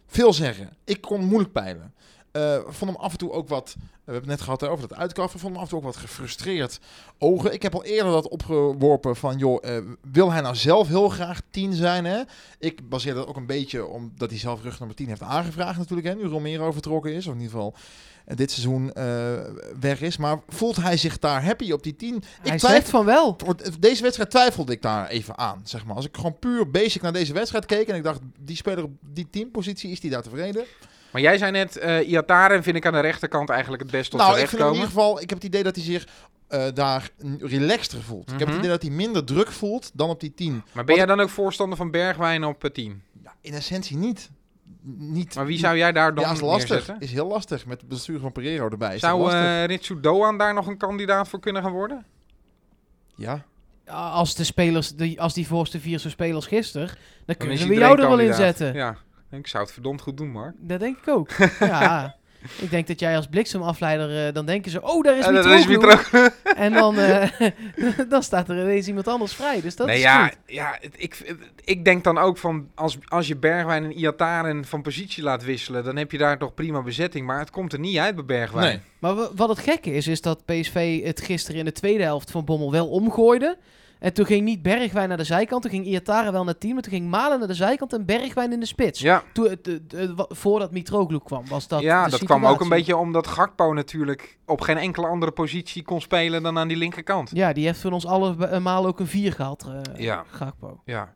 veel zeggen. Ik kon moeilijk peilen. Eh, vond hem af en toe ook wat, we hebben het net gehad over dat uitkaffen, vond hem af en toe ook wat gefrustreerd ogen. Ik heb al eerder dat opgeworpen van, joh, eh, wil hij nou zelf heel graag 10 zijn? Hè? Ik baseer dat ook een beetje omdat hij zelf rug nummer 10 heeft aangevraagd natuurlijk, hè, nu Romero vertrokken is, of in ieder geval eh, dit seizoen eh, weg is. Maar voelt hij zich daar happy op die 10? Ik hij twijfel- zegt van wel. deze wedstrijd twijfelde ik daar even aan, zeg maar. Als ik gewoon puur basic naar deze wedstrijd keek en ik dacht, die speler op die teampositie, is die daar tevreden? Maar jij zei net, eh Iataren vind ik aan de rechterkant eigenlijk het best tot nou, vind hem in ieder geval, ik heb het idee dat hij zich eh, daar relaxter voelt. Ik heb het Mhm. idee dat hij minder druk voelt dan op die 10. Maar ben jij dan ook voorstander van Bergwijn op het team? Ja, in essentie niet. niet Maar wie zou jij daar dan ja, is lastig. neerzetten? Is heel lastig met het bestuur van Pereiro erbij. Is Zou eh Ritsu Doan daar nog een kandidaat voor kunnen gaan worden? ja. Als, de spelers, die, als die voorste vier zo spelen als gisteren, dan Dan kunnen we jou er wel in kandidaat. zetten. Ja, ik zou het verdomd goed doen, Mark. Dat denk ik ook. ja. Ik denk dat jij als bliksemafleider, eh, dan denken ze, oh, daar is Mitroglou. Mitroglou. En dan, eh, dan staat er ineens iemand anders vrij. Dus dat nee, is ja, goed. ja ik, ik denk dan ook van als, als je Bergwijn en Iataren van positie laat wisselen, dan heb je daar toch prima bezetting. Maar het komt er niet uit bij Bergwijn. Nee. Maar wa- wat het gekke is, is dat PSV het gisteren in de tweede helft van Bommel wel omgooide. En toen ging niet Bergwijn naar de zijkant, toen ging Iatare wel naar 10, maar toen ging Malen naar de zijkant en Bergwijn in de spits. Ja, Toen, het- het- het- wa- voordat Mitroglou kwam, was dat ja dat kwam ook een beetje omdat Gakpo natuurlijk op geen enkele andere positie kon spelen dan aan die linkerkant. Ja, die heeft van ons allemaal ook een 4 gehad, eh Ja. Gakpo. Ja,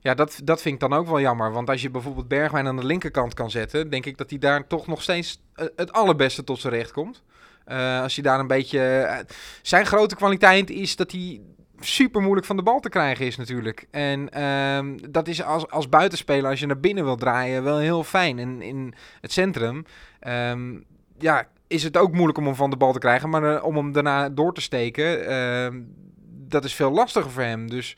ja dat, dat vind ik dan ook wel jammer. Want als je bijvoorbeeld Bergwijn aan de linkerkant kan zetten, denk ik dat hij daar toch nog steeds eh, het allerbeste tot zijn recht komt. Eh, als je daar een beetje... eh, zijn grote kwaliteit is dat hij super moeilijk van de bal te krijgen is natuurlijk. En ehm, dat is als, als buitenspeler, als je naar binnen wil draaien, wel heel fijn. En in het centrum, ehm, ja, is het ook moeilijk om hem van de bal te krijgen. Maar eh, om hem daarna door te steken, ehm, dat is veel lastiger voor hem. Dus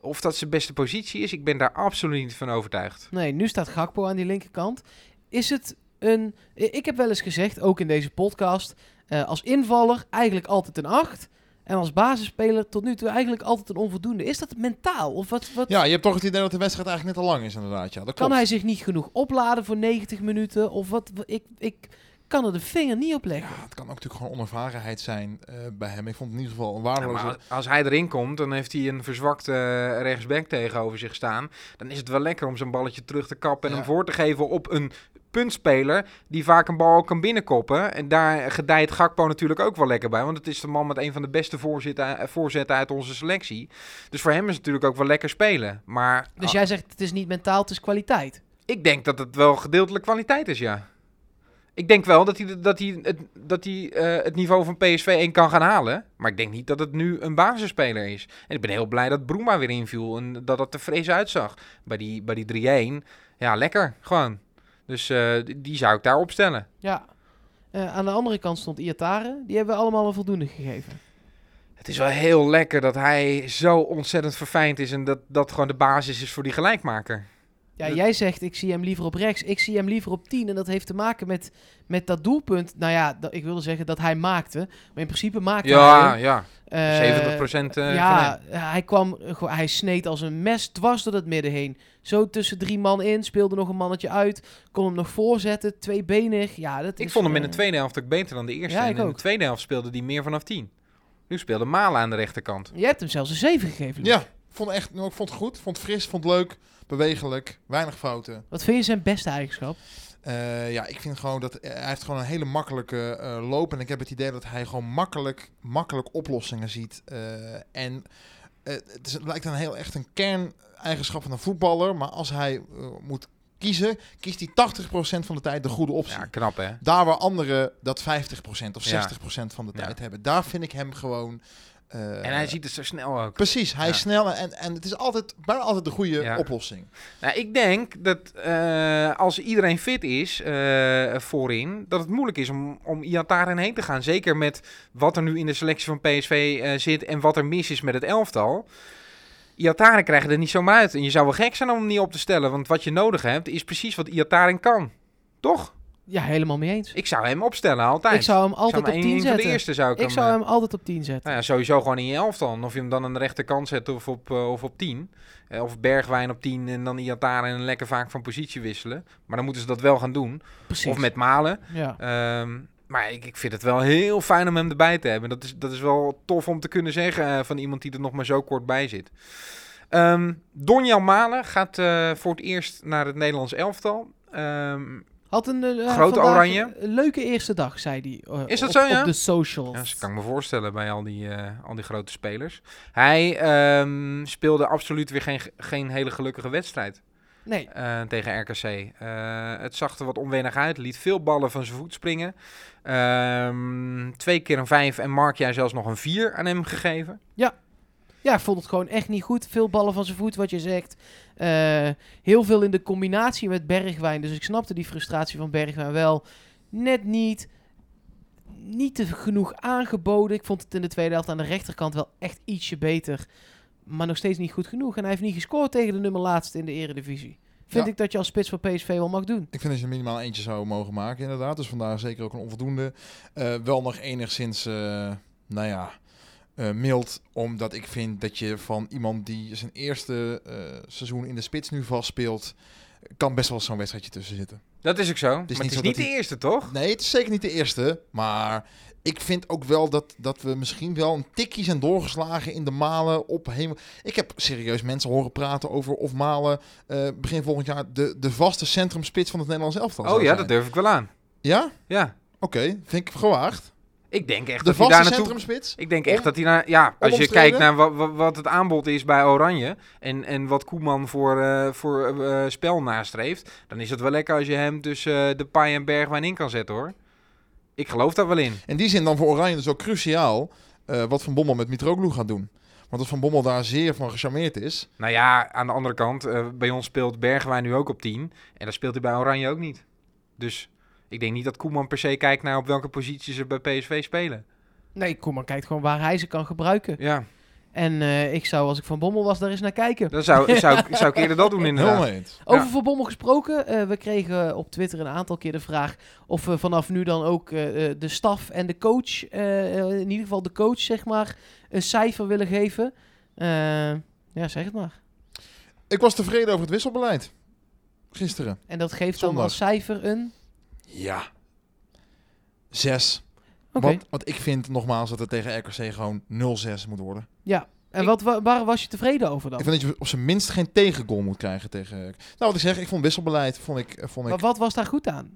of dat zijn beste positie is, ik ben daar absoluut niet van overtuigd. Nee, nu staat Gakpo aan die linkerkant. Is het een... Ik heb wel eens gezegd, ook in deze podcast, eh, als invaller eigenlijk altijd een 8. En als basisspeler tot nu toe eigenlijk altijd een onvoldoende. Is dat mentaal? Of wat, wat Ja, je hebt toch het idee dat de wedstrijd eigenlijk net te lang is inderdaad. Ja, dat kan klopt. hij zich niet genoeg opladen voor 90 minuten? Of wat? Ik, ik kan er de vinger niet op leggen. Ja, het kan ook natuurlijk gewoon onervarenheid zijn eh, bij hem. Ik vond het in ieder geval een Ja, waardeloze... maar als- hij erin komt, dan heeft hij een verzwakte eh, rechtsback tegenover zich staan. Dan is het wel lekker om zo'n balletje terug te kappen en Ja. hem voor te geven op een puntspeler die vaak een bal kan binnenkoppen. En daar gedijt Gakpo natuurlijk ook wel lekker bij, want het is de man met een van de beste eh, voorzetten uit onze selectie. Dus voor hem is het natuurlijk ook wel lekker spelen. Maar Dus jij zegt het is niet mentaal, het is kwaliteit. ik denk dat het wel gedeeltelijk kwaliteit is, ja. Ik denk wel dat hij, dat hij, het, dat hij eh, het niveau van PSV 1 kan gaan halen. Maar ik denk niet dat het nu een basisspeler is. En ik ben heel blij dat Broema weer inviel. En dat het er fris uitzag. Bij die, bij die 3-1. Ja, lekker. Gewoon. Dus eh, die- die zou ik daar opstellen. Ja. Eh, aan de andere kant stond Iatare. Die hebben we allemaal een voldoende gegeven. Het is wel heel lekker dat hij zo ontzettend verfijnd is. En dat dat gewoon de basis is voor die gelijkmaker. Ja, jij zegt ik zie hem liever op rechts. Ik zie hem liever op 10. En dat heeft te maken met, met dat doelpunt. Nou ja, dat, ik wilde zeggen dat hij maakte. Maar in principe maakte Ja, hij ja. hem. Eh, 70% eh, van ja, hem. hij kwam, eh, hij sneed als een mes dwars door het midden heen. Zo tussen drie man in, speelde nog een mannetje uit, kon hem nog voorzetten, tweebenig. Ja, dat Ik is, vond hem in eh, de tweede helft ook beter dan de eerste. Ja, en in ook. de tweede helft speelde hij meer vanaf 10. Nu speelde Malen aan de rechterkant. Je hebt hem zelfs een 7 gegeven. Luc. Ja, vond, echt, nou, ik vond het goed. vond het fris, vond het leuk, bewegelijk, weinig fouten. Wat vind je zijn beste eigenschap? Eh, ja, ik vind gewoon dat hij heeft gewoon een hele makkelijke eh, loop. En ik heb het idee dat hij gewoon makkelijk, makkelijk oplossingen ziet. Eh, en eh, het, is, het lijkt een heel echt een kerneigenschap van een voetballer. Maar als hij eh, moet kiezen, kiest hij 80% van de tijd de goede optie. Ja, knap hè? Daar waar anderen dat 50% of 60% Ja. van de Ja. tijd hebben. Daar vind ik hem gewoon... eh, En hij ziet het zo snel ook. Precies, hij is snel en, en het is altijd, bijna altijd de goede Ja. oplossing. Nou, ik denk dat eh, als iedereen fit is eh, voorin, dat het moeilijk is om, om Iataren heen te gaan. Zeker met wat er nu in de selectie van PSV zit en wat er mis is met het elftal. Iataren krijgen er niet zomaar uit. En je zou wel gek zijn om hem niet op te stellen. Want wat je nodig hebt, is precies wat Iataren kan. Toch? Ja, helemaal mee eens. Ik zou hem opstellen, altijd. Ik zou hem zou altijd hem op een- 10 een van de zetten. eerste zou ik, Ik hem, zou eh, hem altijd op 10 zetten. Nou ja, sowieso gewoon in je elftal. Of je hem dan aan de rechterkant zet of op, eh, of op 10. Eh, of Bergwijn op 10 en dan Iataren en lekker vaak van positie wisselen. Maar dan moeten ze dat wel gaan doen. Precies. Of met Malen. Ja. Ehm, maar ik, ik vind het wel heel fijn om hem erbij te hebben. Dat is, dat is wel tof om te kunnen zeggen van iemand die er nog maar zo kort bij zit. Ehm Donjan Malen gaat voor het eerst naar het Nederlands elftal. Ehm, Had een Grote vandaag oranje. Een leuke eerste dag, zei hij. eh, Is dat op- zo, ja? Op de socials. Ja, dat kan ik me voorstellen bij al die, eh, al die grote spelers. Hij ehm, speelde absoluut weer geen, geen hele gelukkige wedstrijd Nee, tegen RKC. Het zag er wat onwennig uit. Liet veel ballen van zijn voet springen. Ehm, twee keer een vijf en Mark jij zelfs nog een vier aan hem gegeven. ja, ik vond het gewoon echt niet goed. Veel ballen van zijn voet, wat je zegt. Eh, heel veel in de combinatie met Bergwijn. Dus ik snapte die frustratie van Bergwijn wel. Net niet, niet te genoeg aangeboden. Ik vond het in de tweede helft aan de rechterkant wel echt ietsje beter. Maar nog steeds niet goed genoeg. En hij heeft niet gescoord tegen de nummer laatste in de eredivisie. Vind Ja. ik dat je als spits van PSV wel mag doen. Ik vind dat je minimaal eentje zou mogen maken, inderdaad. Dus vandaar zeker ook een onvoldoende. Eh, wel nog enigszins, eh, nou ja, eh, mild. Omdat ik vind dat je van iemand die zijn eerste eh, seizoen in de spits nu vastspeelt... kan best wel zo'n wedstrijdje tussen zitten. Dat is ook zo. maar niet het is niet de eerste, toch? Nee, het is zeker niet de eerste. Maar ik vind ook wel dat, dat we misschien wel een tikje zijn doorgeslagen in de Malen op hemel. Ik heb serieus mensen horen praten over of Malen eh, begin volgend jaar de, de vaste centrumspits van het Nederlands elftal Oh ja, zijn. dat durf ik wel aan. Ja? Ja, Oké, vind ik gewaagd. Ik denk echt De dat hij daar naartoe... Ik denk echt dat hij naar... Ja, als je kijkt naar wat, wat, wat het aanbod is bij Oranje... en, en wat Koeman voor, eh, voor eh, spel nastreeft... dan is het wel lekker als je hem tussen eh, de Pai en Bergwijn in kan zetten, hoor. Ik geloof daar wel in. In die zin dan voor Oranje dus ook cruciaal eh, wat Van Bommel met Mitroglou gaat doen. Want als Van Bommel daar zeer van gecharmeerd is... Nou ja, aan de andere kant, eh, bij ons speelt Bergwijn nu ook op 10. En dan speelt hij bij Oranje ook niet. Dus ik denk niet dat Koeman per se kijkt naar op welke positie ze bij PSV spelen. Nee, Koeman kijkt gewoon waar hij ze kan gebruiken. Ja, En eh, ik zou, als ik Van Bommel was, daar eens naar kijken. dan zou, zou, ik- zou ik eerder dat doen inderdaad. Helemaal eens. Over Ja. Van Bommel gesproken, eh, we kregen op Twitter een aantal keer de vraag of we vanaf nu dan ook eh, de staf en de coach, in ieder geval de coach zeg maar, een cijfer willen geven. Eh, ja, zeg het maar. Ik was tevreden over het wisselbeleid. Gisteren. En dat geeft dan als cijfer een... Ja. Zes. Oké, Want, want ik vind nogmaals dat het tegen RKC gewoon 0-6 moet worden. ja. En Ik- wat, wa- waar was je tevreden over dan? Ik vind dat je op zijn minst geen tegengoal moet krijgen tegen... Nou, wat ik zeg, ik vond wisselbeleid, vond ik... Vond ik Maar wat was daar goed aan?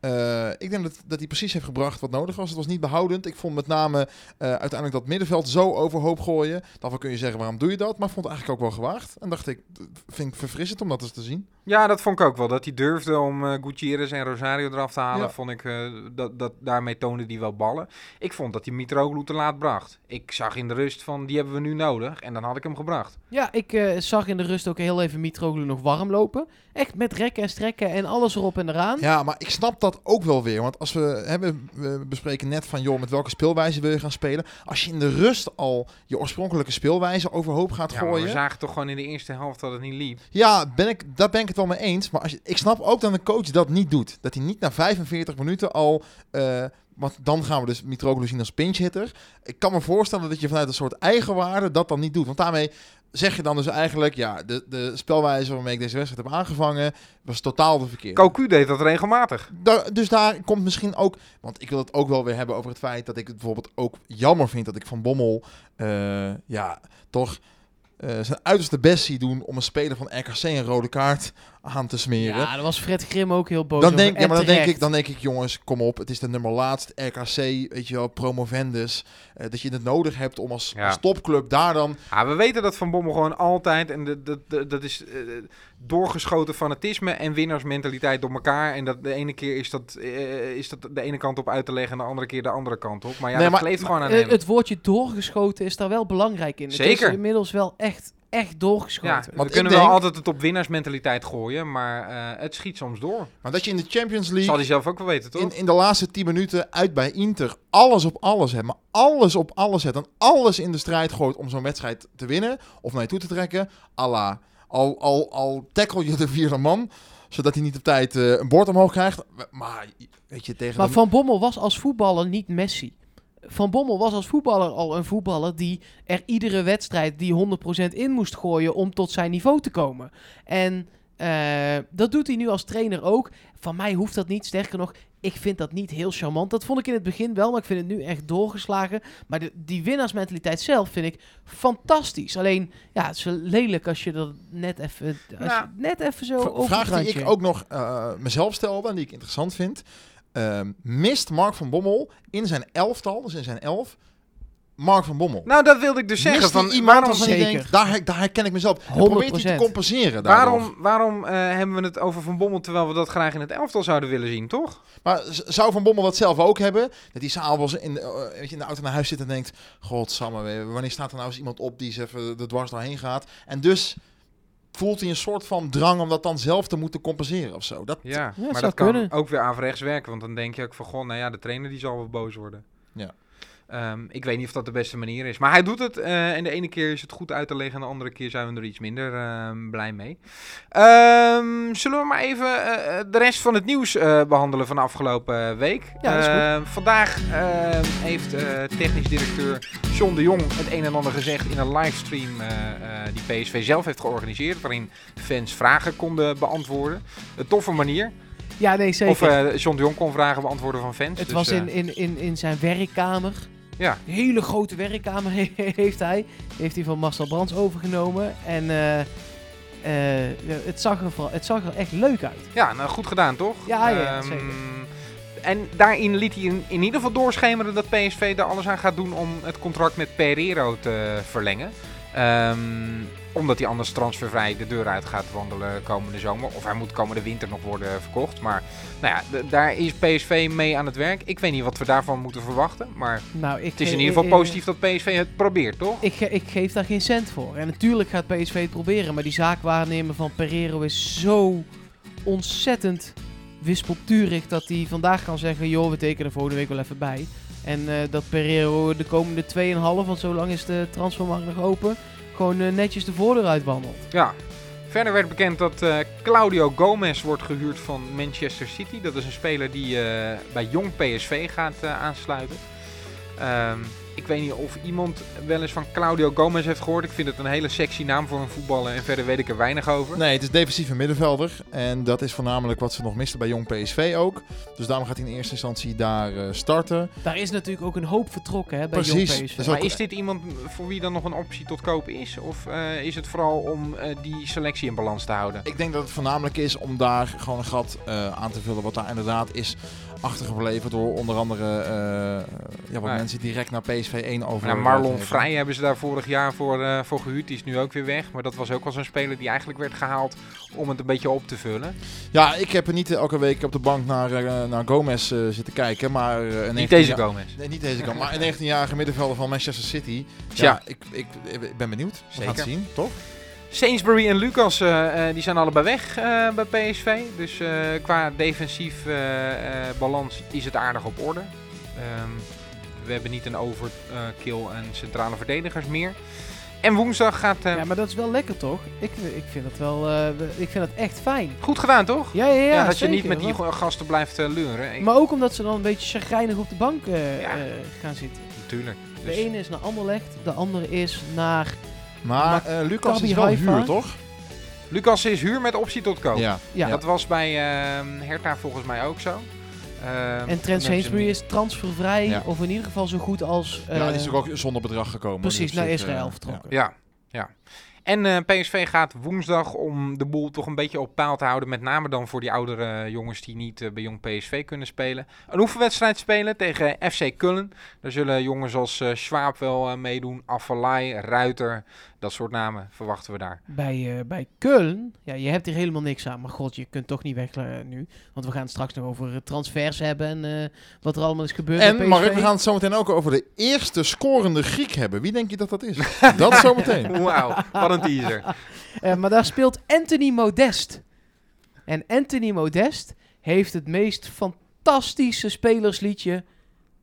Eh, ik denk dat, dat hij precies heeft gebracht wat nodig was. Het was niet behoudend. Ik vond met name eh, uiteindelijk dat middenveld zo overhoop gooien. Daarvan kun je zeggen, waarom doe je dat? Maar ik vond het eigenlijk ook wel gewaagd. En dacht ik, vind ik verfrissend om dat eens te zien. Ja, dat vond ik ook wel. Dat hij durfde om eh Gutierrez en Rosario eraf te halen, Ja. vond ik, eh, dat, dat, daarmee toonde hij wel ballen. Ik vond dat hij Mitroglou te laat bracht. Ik zag in de rust van, die hebben we nu nodig. En dan had ik hem gebracht. Ja, ik eh, zag in de rust ook heel even Mitroglou nog warm lopen. Echt met rekken en strekken en alles erop en eraan. Ja, maar ik snap dat ook wel weer. Want als we hebben, we bespreken net van, joh, met welke speelwijze wil je gaan spelen? Als je in de rust al je oorspronkelijke speelwijze overhoop gaat Ja, maar gooien. we zagen toch gewoon in de eerste helft dat het niet liep. Ja, ben ik, daar ben ik het wel mee eens. Maar als je, ik snap ook dat een coach dat niet doet. Dat hij niet na 45 minuten al... eh, want dan gaan we dus Mitroglou zien als pinch-hitter. Ik kan me voorstellen dat je vanuit een soort eigenwaarde dat dan niet doet. Want daarmee zeg je dan dus eigenlijk... Ja, de, de spelwijze waarmee ik deze wedstrijd heb aangevangen... was totaal de verkeerde. Cocu deed dat regelmatig. Da- dus daar komt misschien ook... Want ik wil het ook wel weer hebben over het feit... dat ik het bijvoorbeeld ook jammer vind... dat ik Van Bommel... eh, ja, toch... eh, zijn uiterste best zie doen om een speler van RKC een rode kaart aan te smeren. Ja, daar was Fred Grim ook heel boos dan denk, ja, maar dan denk, ik, dan denk ik, jongens, kom op. Het is de nummer laatst RKC, weet je wel, promovendus. eh, dat je het nodig hebt om als, Ja. als topclub daar dan... Ja, we weten dat Van Bommel gewoon altijd, en dat, dat, dat, dat is eh, doorgeschoten fanatisme en winnaarsmentaliteit door elkaar. En dat de ene keer is dat, eh, is dat de ene kant op uit te leggen en de andere keer de andere kant op. Maar ja, Nee, dat maar- kleeft gewoon aan hem. het woordje doorgeschoten is daar wel belangrijk in. Het Zeker. is inmiddels wel echt, echt doorgeschoten. ja, Want we kunnen wel altijd het op winnaarsmentaliteit gooien, maar eh, het schiet soms door. Maar dat je in de Champions Zal League hij zelf ook wel weten, toch? in, in de laatste 10 minuten uit bij Inter alles op alles hebt. Maar alles op alles zet en alles in de strijd gooit om zo'n wedstrijd te winnen. Of naar je toe te trekken. Allah. Al, al, al tackle je de vierde man. Zodat hij niet op tijd eh, een bord omhoog krijgt. Maar weet je, tegen Maar de- Van Bommel was als voetballer niet Messi. Van Bommel was als voetballer al een voetballer die er iedere wedstrijd die 100% in moest gooien om tot zijn niveau te komen. En eh, dat doet hij nu als trainer ook. Van mij hoeft dat niet. Sterker nog, ik vind dat niet heel charmant. Dat vond ik in het begin wel, maar ik vind het nu echt doorgeslagen. Maar de, die winnaarsmentaliteit zelf vind ik fantastisch. Alleen, ja, het is lelijk als je er net even, als Nou, je net even zo over vraag die ik ook nog eh, mezelf stelde en die ik interessant vind. Ehm, mist Mark van Bommel in zijn elftal, dus in zijn elf, Mark van Bommel? Nou, dat wilde ik dus zeggen. Mist hij Van, iemand waarom, waarvan Zeker. denkt, daar, daar herken ik mezelf. En probeert hij te 100%. compenseren daardoor. waarom, waarom eh, hebben we het over Van Bommel terwijl we dat graag in het elftal zouden willen zien, toch? Maar zou Van Bommel dat zelf ook hebben? Dat hij s'avonds in, de- eh, weet je, in de auto naar huis zit en denkt... Godsamme, wanneer staat er nou eens iemand op die eens even de dwars doorheen gaat? En dus voelt hij een soort van drang om dat dan zelf te moeten compenseren of zo. Dat, Ja, maar dat kan kunnen. ook weer averechts werken. Want dan denk je ook van, goh, nou ja, de trainer die zal wel boos worden. Ja. Ehm, ik weet niet of dat de beste manier is. Maar hij doet het. eh, en de ene keer is het goed uit te leggen. En de andere keer zijn we er iets minder ehm, blij mee. Ehm, zullen we maar even eh, de rest van het nieuws eh, behandelen van de afgelopen week? Ja, dat is goed. Vandaag heeft eh, technisch directeur John de Jong het een en ander gezegd in een livestream eh, eh, die PSV zelf heeft georganiseerd. Waarin fans vragen konden beantwoorden. Een toffe manier. Ja, nee, zeker. Of eh, John de Jong kon vragen beantwoorden van fans. Het dus, was eh, in, in, in, in zijn werkkamer. Ja. Een hele grote werkkamer heeft hij. Heeft hij van Marcel Brands overgenomen. En eh, eh, het, zag er vooral, het zag er echt leuk uit. Ja, nou goed gedaan toch? Ja, ja, Ehm, zeker. En daarin liet hij in, in ieder geval doorschemeren dat PSV er alles aan gaat doen om het contract met Pereiro te verlengen. Ehm, omdat hij anders transfervrij de deur uit gaat wandelen komende zomer. Of hij moet komende winter nog worden verkocht. Maar nou ja, daar is PSV mee aan het werk. Ik weet niet wat we daarvan moeten verwachten. Maar Nou, ik, het is in ieder geval positief dat PSV het probeert, toch? Ik, ge- ik geef daar geen cent voor. En natuurlijk gaat PSV het proberen. Maar die zaakwaarnemer van Pereiro is zo ontzettend wispelturig dat hij vandaag kan zeggen: joh, we tekenen volgende week wel even bij. En eh, dat Pereiro de komende 2,5, want zo lang is de transfermarkt nog open, gewoon eh, netjes de voordeur uitwandelt. Ja. Verder werd bekend dat eh, Claudio Gomez wordt gehuurd van Manchester City. Dat is een speler die eh, bij jong PSV gaat aansluiten. Ehm, ik weet niet of iemand wel eens van Claudio Gomez heeft gehoord. Ik vind het een hele sexy naam voor een voetballer en verder weet ik er weinig over. Nee, het is defensieve middenvelder. En dat is voornamelijk wat ze nog misten bij Jong PSV ook. Dus daarom gaat hij in eerste instantie daar eh, starten. Daar is natuurlijk ook een hoop vertrokken hè, bij Precies. jong PSV. Maar is dit iemand voor wie dan nog een optie tot koop is? Of eh, is het vooral om eh, die selectie in balans te houden? Ik denk dat het voornamelijk is om daar gewoon een gat eh, aan te vullen. Wat daar inderdaad is achtergebleven door onder andere eh, ja, wat Ja. mensen direct naar PSV 1 over. Nou, Marlon. Vrij hebben ze daar vorig jaar voor, eh, voor gehuurd. Die is nu ook weer weg. Maar dat was ook wel zo'n speler die eigenlijk werd gehaald om het een beetje op te vullen. Ja, ik heb er niet elke week op de bank naar, eh, naar Gomez eh, zitten kijken. Maar, eh, een Niet 19 deze Gomez. Nee, niet deze kant. Maar een 19-jarige middenvelder van Manchester City. Tja. Ja, ik, ik, ik ben benieuwd. We gaan het zien, toch? Sainsbury en Lucas eh, eh, die zijn allebei weg eh, bij PSV. Dus eh, qua defensief eh, eh, balans is het aardig op orde. Ehm, we hebben niet een overkill aan centrale verdedigers meer. En woensdag gaat... eh, Ja, maar dat is wel lekker toch? Ik, ik vind het wel, eh, ik vind het echt fijn. Goed gedaan, toch? Ja, ja, ja. Ja, dat je niet met die gasten blijft eh, leuren. Ik- Maar ook omdat ze dan een beetje chagrijnig op de bank Ja. gaan zitten. Natuurlijk. De Dus- ene is naar Anderlecht, de andere is naar... Maar eh, Lucas is wel Haifa? huur, toch? Lucas is huur met optie tot koop. Ja. Ja. Dat was bij ehm, Hertha volgens mij ook zo. Ehm, En Trent Sainsbury is transfervrij, Ja. of in ieder geval zo goed als... ja, die eh, is ook, ook zonder bedrag gekomen. Precies, Dus naar het, Israël eh, vertrokken. Ja, ja. En eh, PSV gaat woensdag om de boel toch een beetje op paal te houden. Met name dan voor die oudere jongens die niet eh, bij jong PSV kunnen spelen. Een oefenwedstrijd spelen tegen FC Kullen. Daar zullen jongens als eh Schwab wel eh, meedoen. Affelay, Ruiter, dat soort namen verwachten we daar. Bij, eh, bij Köln, ja, je hebt hier helemaal niks aan. Maar god, je kunt toch niet weg eh, nu. Want we gaan het straks nog over eh, transfers hebben en eh, wat er allemaal is gebeurd bij En. Mark, we gaan het zometeen ook over de eerste scorende Griek hebben. Wie denk je dat dat is? dat zometeen. Wauw, wat een teaser. Eh, maar daar speelt Anthony Modest. En Anthony Modest heeft het meest fantastische spelersliedje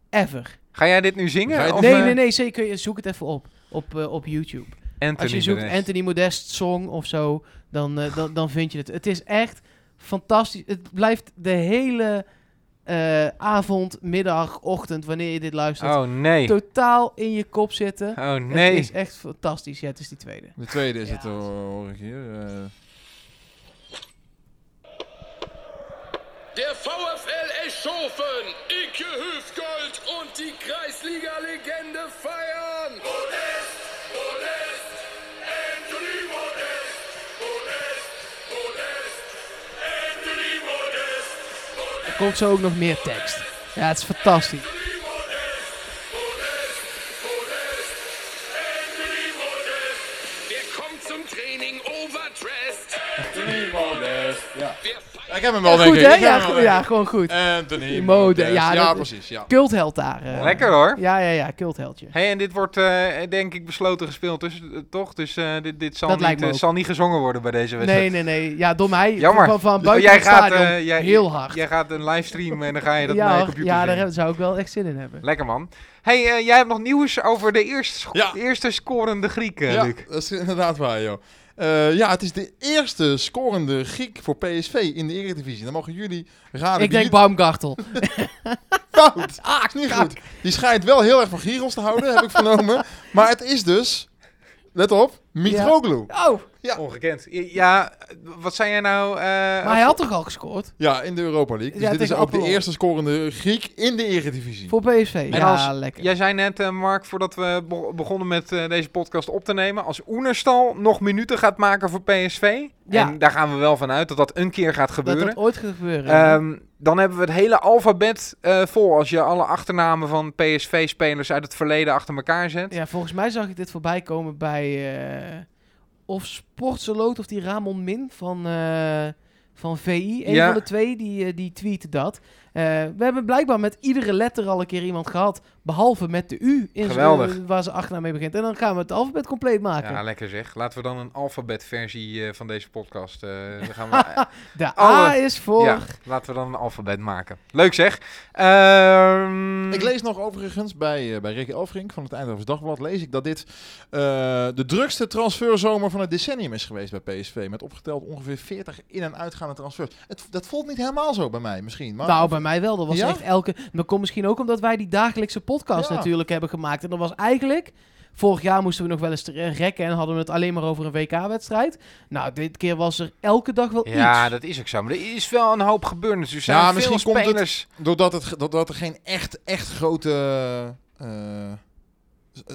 ever. Ga jij dit nu zingen? Of, nee, nee, nee, zeker. Zoek het even op. Op, eh, op YouTube. Anthony Als je zoekt Modest. Anthony Modest song of zo, dan, eh, dan, dan vind je het. Het is echt fantastisch. Het blijft de hele eh, avond, middag, ochtend, wanneer je dit luistert, Oh nee. totaal in je kop zitten. Oh Het nee. is echt fantastisch. Ja, het is die tweede. De tweede is Ja. het, hoor ik hier. eh. Der VfL Eschhofen, Hüftgold und die Kreisliga-Legende feiern. Modest, komt zo ook nog meer tekst. Ja, het is fantastisch. Ik heb hem wel, denk goed, ik. hè? Ja, wel, goed, ja, gewoon goed. Anthony Mode, Modest. ja, Ja, dat- precies. Ja. Cultheld daar. eh. Lekker hoor. Ja, ja, ja, cultheldje. Hey, en dit wordt eh, denk ik besloten gespeeld, dus, eh, toch? Dus eh, dit, dit zal, Dat niet, eh, zal niet gezongen worden bij deze wedstrijd. Nee, nee, nee. Ja, door mij. Jammer. Van, van Dus buiten jij het gaat, stadion. eh, jij- heel hard. Jij gaat een livestream en dan ga je dat ja, naar je computer ja, daar zou ik wel echt zin in hebben. Lekker man. Hey, eh, jij hebt nog nieuws over de eerste, sco- Ja. de eerste scorende Griek, eh, Ja, Luc. dat is inderdaad waar, joh. Eh, ja, het is de eerste scorende Griek voor PSV in de Eredivisie. Dan mogen jullie raden Ik denk Baumgartel. fout. Ah, is niet goed. Die schijnt wel heel erg van Giros te houden, heb ik vernomen. Maar het is dus, let op, Mitroglou. Oh, Ja. Ongekend. Ja, wat zei jij nou? eh, Maar hij had toch al gescoord? Ja, in de Europa League. Dus Ja, dit is ook de eerste scorende Griek in de Eredivisie. Voor PSV. Ja, als- lekker. Jij zei net, eh, Mark, voordat we be- begonnen met eh, deze podcast op te nemen. Als Oenerstal nog minuten gaat maken voor PSV. Ja. En daar gaan we wel van uit dat dat een keer gaat dat gebeuren. dat ooit gaat gebeuren. Ehm, dan hebben we het hele alfabet eh, vol. Als je alle achternamen van PSV-spelers uit het verleden achter elkaar zet. Ja, volgens mij zag ik dit voorbij komen bij eh, of Sportseloot of die Ramon Min van, eh, van VI. Een Ja. van de twee die, eh, die tweette dat. Eh, we hebben blijkbaar met iedere letter al een keer iemand gehad, behalve met de U in Geweldig. waar ze achternaam mee begint. En dan gaan we het alfabet compleet maken. Ja, lekker zeg. Laten we dan een alfabetversie eh van deze podcast. eh dan gaan we, de alle- A is voor... ja, laten we dan een alfabet maken. Leuk zeg. Ehm, Ik lees nog overigens bij, eh, bij Ricky Elfrink van het Eindhoven Dagblad lees ik dat dit eh, de drukste transferzomer van het decennium is geweest bij PSV. Met opgeteld ongeveer 40 in- en uitgaande transfers. Het, dat voelt niet helemaal zo bij mij misschien. Maar Nou, bij mij wel. Dat was Ja? echt elke... Dat komt misschien ook omdat wij die dagelijkse podcast Ja. natuurlijk hebben gemaakt. En dat was eigenlijk... Vorig jaar moesten we nog wel eens te- rekken en hadden we het alleen maar over een WK-wedstrijd. Nou, dit keer was er elke dag wel Ja, iets. dat is ook zo. Maar er is wel een hoop gebeurd. Dus er zijn Ja, veel misschien komt het- spelers. Doordat, het, doordat er geen echt, echt grote... eh,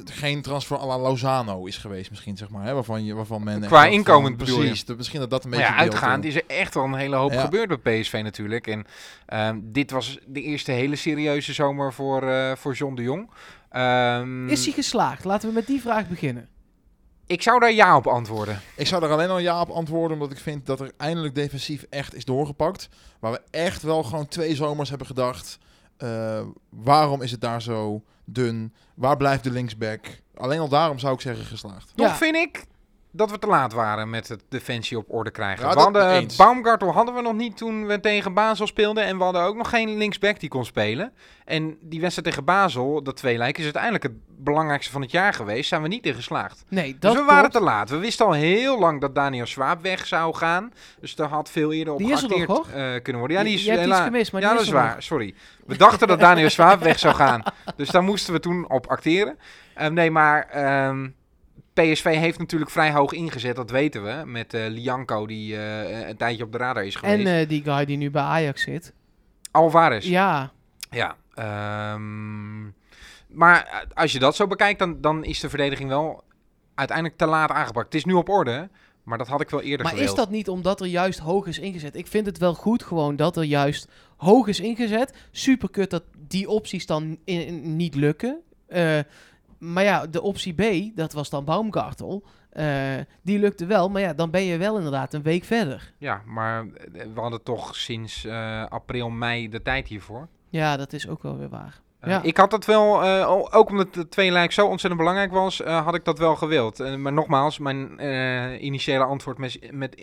geen transfer à la Lozano is geweest misschien, zeg maar. Hè, waarvan, je, waarvan men... Qua van- inkomend? Precies, de- misschien dat dat een Maar beetje... ja, uitgaand is er echt wel een hele hoop Ja. gebeurd bij PSV natuurlijk. En ehm, dit was de eerste hele serieuze zomer voor, eh, voor John de Jong. Ehm, Is hij geslaagd? Laten we met die vraag beginnen. Ik zou daar ja op antwoorden. Ik zou er alleen al ja op antwoorden, omdat ik vind dat er eindelijk defensief echt is doorgepakt. Waar we echt wel gewoon twee zomers hebben gedacht. Eh, waarom is het daar zo dun? Waar blijft de linksback? Alleen al daarom zou ik zeggen geslaagd. Toch Ja. vind ik dat we te laat waren met het defensie op orde krijgen. Ja, we hadden eens. Baumgartel hadden we nog niet toen we tegen Basel speelden. En we hadden ook nog geen linksback die kon spelen. En die wedstrijd tegen Basel, dat tweelijk, is uiteindelijk het belangrijkste van het jaar geweest. Zijn we niet in geslaagd. Nee, dat dus we waren klopt. te laat. We wisten al heel lang dat Daniel Swaap weg zou gaan. Dus daar had veel eerder op Die er nog, geacteerd eh, kunnen worden. Ja, die is je hebt iets gemist, maar ja, die dat is waar. Sorry. We dachten dat Daniel Swaap weg zou gaan. Dus daar moesten we toen op acteren. Eh, nee, maar ehm, PSV heeft natuurlijk vrij hoog ingezet, dat weten we. Met eh Lianco, die eh, een tijdje op de radar is geweest. En eh, die guy die nu bij Ajax zit. Alvarez. Ja, Ja. ehm, maar als je dat zo bekijkt, dan, dan is de verdediging wel uiteindelijk te laat aangepakt. Het is nu op orde, maar dat had ik wel eerder maar is dat niet omdat er juist hoog is ingezet? Ik vind het wel goed gewoon dat er juist hoog is ingezet. Super kut dat die opties dan in- in- niet lukken. Eh, maar ja, de optie B, dat was dan Baumgartel. eh, die lukte wel, maar ja, dan ben je wel inderdaad een week verder. Ja, maar we hadden toch sinds eh, april, mei de tijd hiervoor. Ja, dat is ook wel weer waar. Eh, Ja. Ik had dat wel, eh, ook omdat het tweelijk zo ontzettend belangrijk was, eh, had ik dat wel gewild. Maar nogmaals, mijn eh, initiële antwoord met, met,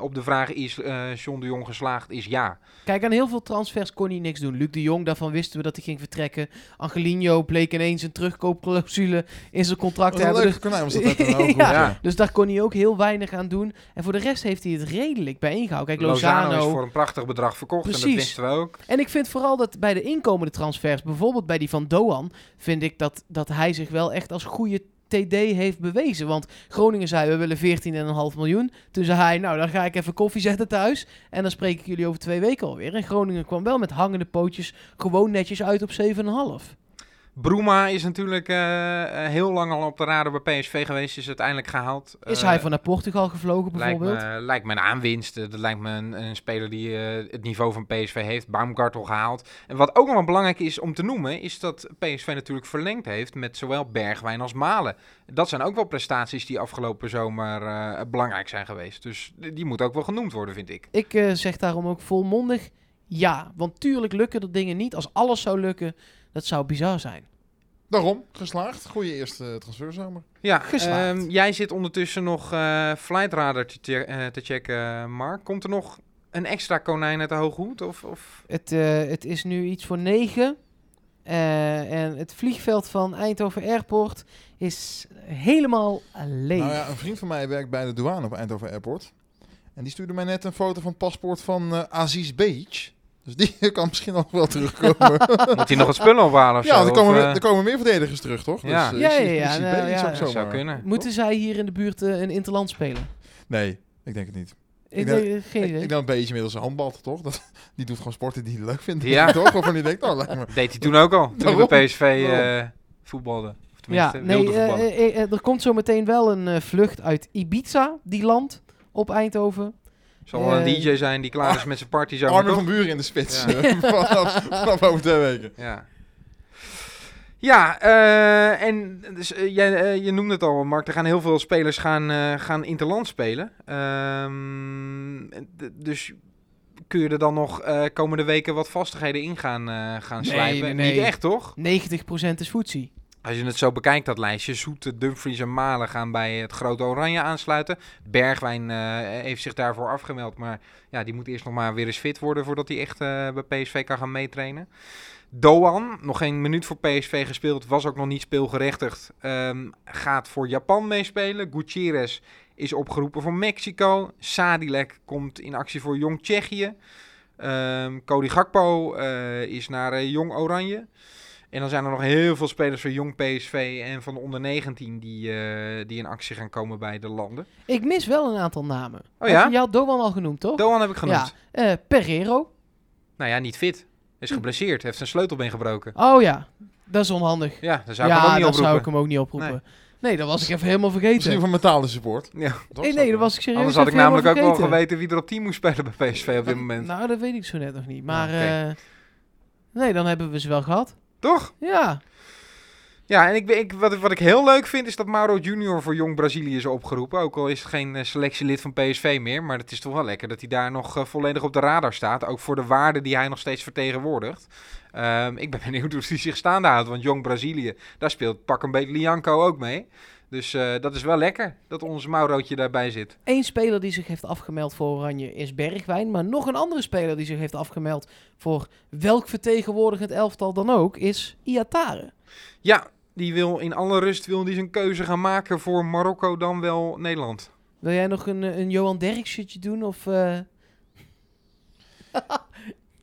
op de vraag is eh John de Jong geslaagd, is ja. Kijk, aan heel veel transfers kon hij niks doen. Luc de Jong, daarvan wisten we dat hij ging vertrekken. Angelino bleek ineens een terugkoopclausule in zijn contract te hebben. Dus, konijn was dat Ja. Ja. dus daar kon hij ook heel weinig aan doen. En voor de rest heeft hij het redelijk bijeengehouden. Kijk, Lozano, Lozano. is voor een prachtig bedrag verkocht en dat Precies. wisten we ook. En ik vind vooral dat bij de inkomende transfers, bijvoorbeeld bij die van Doan, vind ik dat, dat hij zich wel echt als goede TD heeft bewezen. Want Groningen zei, we willen 14,5 miljoen. Toen zei hij, nou, dan ga ik even koffie zetten thuis. En dan spreek ik jullie over twee weken alweer. En Groningen kwam wel met hangende pootjes gewoon netjes uit op 7,5. Bruma is natuurlijk eh, eh, heel lang al op de radar bij PSV geweest, is uiteindelijk gehaald. Is Eh, hij van naar Portugal gevlogen Lijkt bijvoorbeeld? me, lijkt me een aanwinst. Dat lijkt me een, een speler die het niveau van PSV heeft. Baumgartel gehaald. En wat ook nog wel belangrijk is om te noemen, is dat PSV natuurlijk verlengd heeft met zowel Bergwijn als Malen. Dat zijn ook wel prestaties die afgelopen zomer belangrijk zijn geweest. Dus die moet ook wel genoemd worden, vind ik. Ik zeg daarom ook volmondig ja. Want tuurlijk lukken er dingen niet. Als alles zou lukken, dat zou bizar zijn. Daarom, geslaagd. Goede eerste transferzomer. Ja, Geslaagd. ehm, jij zit ondertussen nog eh Flightradar te, che- eh, te checken, Mark. Komt er nog een extra konijn uit de hoge hoed? Of, of... Het, eh, het is nu iets voor negen. Eh, en het vliegveld van Eindhoven Airport is helemaal leeg. Nou ja, een vriend van mij werkt bij de douane op Eindhoven Airport. En die stuurde mij net een foto van het paspoort van eh Aziz Beach. Dus die kan misschien nog wel terugkomen. Moet hij nog wat spullen ophalen of ja, zo? er komen, of, er eh, komen meer verdedigers terug, toch? Ja. Dus, eh, Ja, ja, ja, nou, ja, zou zomaar. kunnen. Moeten zij hier in de buurt eh, een interland spelen? Nee, ik denk het niet. Ik, Ik denk- geen Ik, idee. ik denk een beetje inmiddels een handbal, toch? Dat, die doet gewoon sporten die hij leuk vindt. Ja. toch? Waarvan hij denkt, oh, lijkt me. Deed hij toen ook al, toen Daarom. bij PSV eh voetbalde. Of ja, tenminste, nee, eh, eh, eh, er komt zo meteen wel een eh, vlucht uit Ibiza, die land, op Eindhoven. Zal wel een DJ zijn die klaar is met zijn party zo. Armin van Buren in de spits. Ja. vanaf, vanaf over twee weken. Ja. Ja, eh, en dus, eh, jij, eh, je noemde het al, Mark. Er gaan heel veel spelers gaan, eh, gaan interland spelen. Ehm, dus kun je er dan nog eh, komende weken wat vastigheden in gaan, eh, gaan Nee, slijpen? nee, nee. Niet echt, toch? 90% is voetsie. Als je het zo bekijkt, dat lijstje. Zoete, Dumfries en Malen gaan bij het Grote Oranje aansluiten. Bergwijn eh, heeft zich daarvoor afgemeld. Maar ja, die moet eerst nog maar weer eens fit worden voordat hij echt eh, bij PSV kan gaan meetrainen. Doan, nog geen minuut voor PSV gespeeld, was ook nog niet speelgerechtigd. Ehm, gaat voor Japan meespelen. Gutierrez is opgeroepen voor Mexico. Sadilek komt in actie voor Jong Tsjechië. Ehm Cody Gakpo eh, is naar Jong Oranje. En dan zijn er nog heel veel spelers van Jong PSV en van de onder 19 die, eh, die in actie gaan komen bij de landen. Ik mis wel een aantal namen. Oh ja? Je had Doan al genoemd, toch? Doan heb ik genoemd. Ja, eh Pereiro. Nou ja, niet fit. Is geblesseerd. Heeft zijn sleutelbeen gebroken. Oh ja, dat is onhandig. Ja, daar zou ik hem ja, ook niet dat oproepen. zou ik hem ook niet oproepen. Nee, dat was ik even helemaal vergeten. Misschien van mentale support. Ja. Nee, nee, dat was ik serieus Anders had ik namelijk ook wel geweten wie er op team moest spelen bij PSV op dit moment. Nou, dat weet ik zo net nog niet. Maar oké. eh, nee, dan hebben we ze wel gehad. Toch? Ja, Ja, en ik, ik, wat, ik- wat ik heel leuk vind is dat Mauro Junior voor Jong Brazilië is opgeroepen. Ook al is het geen eh, selectielid van PSV meer. Maar het is toch wel lekker dat hij daar nog eh, volledig op de radar staat. Ook voor de waarden die hij nog steeds vertegenwoordigt. Ehm, ik ben benieuwd hoe hij zich staande houdt. Want Jong Brazilië, daar speelt pak een beetje Lianco ook mee. Dus eh, dat is wel lekker dat ons Maurootje daarbij zit. Eén speler die zich heeft afgemeld voor Oranje is Bergwijn. Maar nog een andere speler die zich heeft afgemeld voor welk vertegenwoordigend elftal dan ook is Iatare. Ja, die wil in alle rust wil die zijn keuze gaan maken voor Marokko dan wel Nederland. Wil jij nog een, eh, een Johan Derk shitje doen? Of, eh,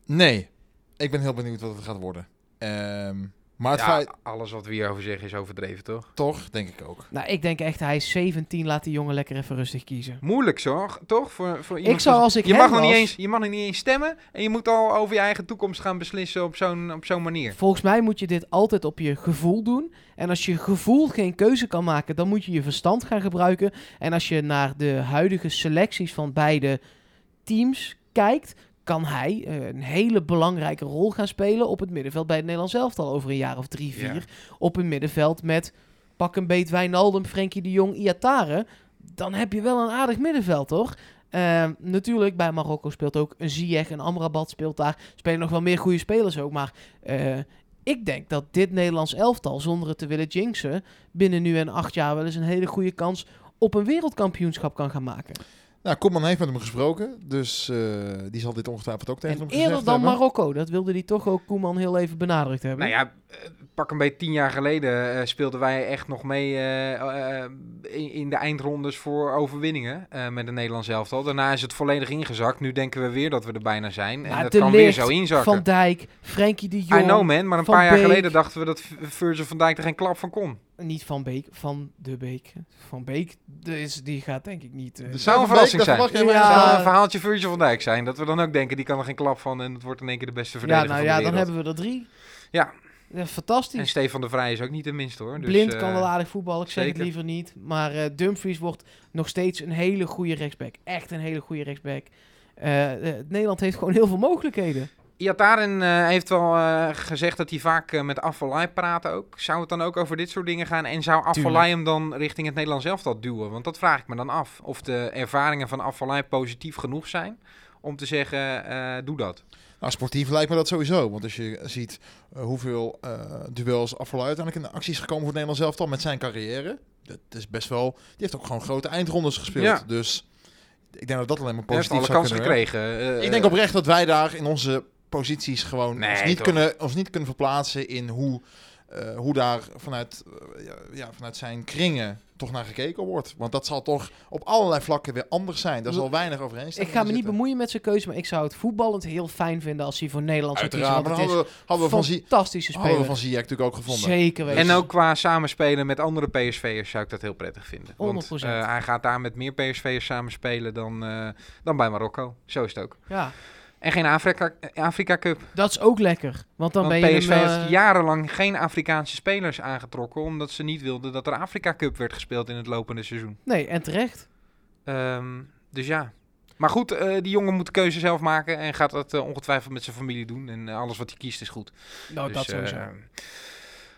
Nee. Ik ben heel benieuwd wat het gaat worden. Ehm, maar het Ja, feit, alles wat we hierover zeggen is overdreven, toch? toch, denk ik ook. Nou, ik denk echt, hij is 17, laat die jongen lekker even rustig kiezen. Moeilijk zo, toch? Voor, voor iemand Ik zou van- als ik je mag, nog niet was- eens, je mag nog niet eens stemmen en je moet al over je eigen toekomst gaan beslissen op zo'n op zo'n manier. Volgens mij moet je dit altijd op je gevoel doen. En als je gevoel geen keuze kan maken, dan moet je je verstand gaan gebruiken. En als je naar de huidige selecties van beide teams kijkt, kan hij eh, een hele belangrijke rol gaan spelen op het middenveld bij het Nederlands elftal over een jaar of drie, vier. Ja. Op een middenveld met pak een beet Wijnaldum, Frenkie de Jong, Iatare. Dan heb je wel een aardig middenveld, toch? Eh, natuurlijk, bij Marokko speelt ook een Ziyech, een Amrabat speelt daar. Spelen nog wel meer goede spelers ook, maar eh, ik denk dat dit Nederlands elftal, zonder het te willen jinxen, binnen nu en acht jaar wel eens een hele goede kans op een wereldkampioenschap kan gaan maken. Nou, Koeman heeft met hem gesproken, dus eh, die zal dit ongetwijfeld ook tegen En hem eerder gezegd dan hebben. Marokko, dat wilde hij toch ook Koeman heel even benadrukt hebben. Nou ja, eh, pak een beetje tien jaar geleden eh, speelden wij echt nog mee in, in de eindrondes voor overwinningen eh, met de Nederlands elftal. Daarna is het volledig ingezakt. Nu denken we weer dat we er bijna zijn. En dat De kan weer zo inzakken. Van Dijk, Frenkie de I Jong, know man, maar een paar jaar Beek. geleden dachten we dat Virgil van Dijk er geen klap van kon. Niet Van Beek, Van de Beek. Van Beek, de is, die gaat denk ik niet... eh, Dus zou een verrassing dat zijn. Ja. maar. zou een verhaaltje Virgil van Dijk zijn. Dat we dan ook denken, die kan er geen klap van en het wordt in één keer de beste ja, verdediger nou van ja, de dan hebben we er drie. Ja. Ja, fantastisch. En Stefan de Vrij is ook niet de minste hoor. Dus, Blind eh, kan wel aardig voetballen, ik zeg het liever niet. Maar eh, Dumfries wordt nog steeds een hele goede rechtsback. Echt een hele goede rechtsback. Eh, eh, Nederland heeft gewoon heel veel mogelijkheden. Iataren eh, heeft wel eh, gezegd dat hij vaak eh, met Afvalai praat ook. Zou het dan ook over dit soort dingen gaan? En zou Afvalai hem dan richting het Nederlands elftal duwen? Want dat vraag ik me dan af. Of de ervaringen van Afvalai positief genoeg zijn om te zeggen, doe dat. Nou, sportief lijkt me dat sowieso. Want als je ziet hoeveel duels Afvalai uiteindelijk in acties gekomen voor het Nederlands elftal met zijn carrière. Dat is best wel... Die heeft ook gewoon grote eindrondes gespeeld. Ja. Dus ik denk dat dat alleen maar Hij heeft positief alle zou kansen kunnen gekregen. Ik denk oprecht dat wij daar in onze posities gewoon Nee, ons, niet toch. kunnen, ons niet kunnen verplaatsen in hoe, eh, hoe daar vanuit, eh, ja, ja, vanuit zijn kringen toch naar gekeken wordt. Want dat zal toch op allerlei vlakken weer anders zijn. Daar zal weinig Ik overeenstemming ga me niet zitten. bemoeien met zijn keuze, maar ik zou het voetballend heel fijn vinden als hij voor Nederland zou kiezen. Want dan is hadden we, hadden we van Zie- fantastische hadden we speler. van Ziyech natuurlijk ook gevonden. Zeker weten. En ook qua samenspelen met andere PSV'ers zou ik dat heel prettig vinden. Want 100%. eh, hij gaat daar met meer PSV'ers samenspelen dan, eh, dan bij Marokko. Zo is het ook. Ja, En geen Afrika, Afrika Cup. dat is ook lekker. Want dan Want ben je PSV hem, heeft eh, jarenlang geen Afrikaanse spelers aangetrokken. Omdat ze niet wilden dat er Afrika Cup werd gespeeld in het lopende seizoen. Nee, en terecht. Ehm, dus ja. Maar goed, eh, die jongen moet de keuze zelf maken. En gaat dat eh, ongetwijfeld met zijn familie doen. En alles wat hij kiest is goed. Nou, Dus, dat sowieso.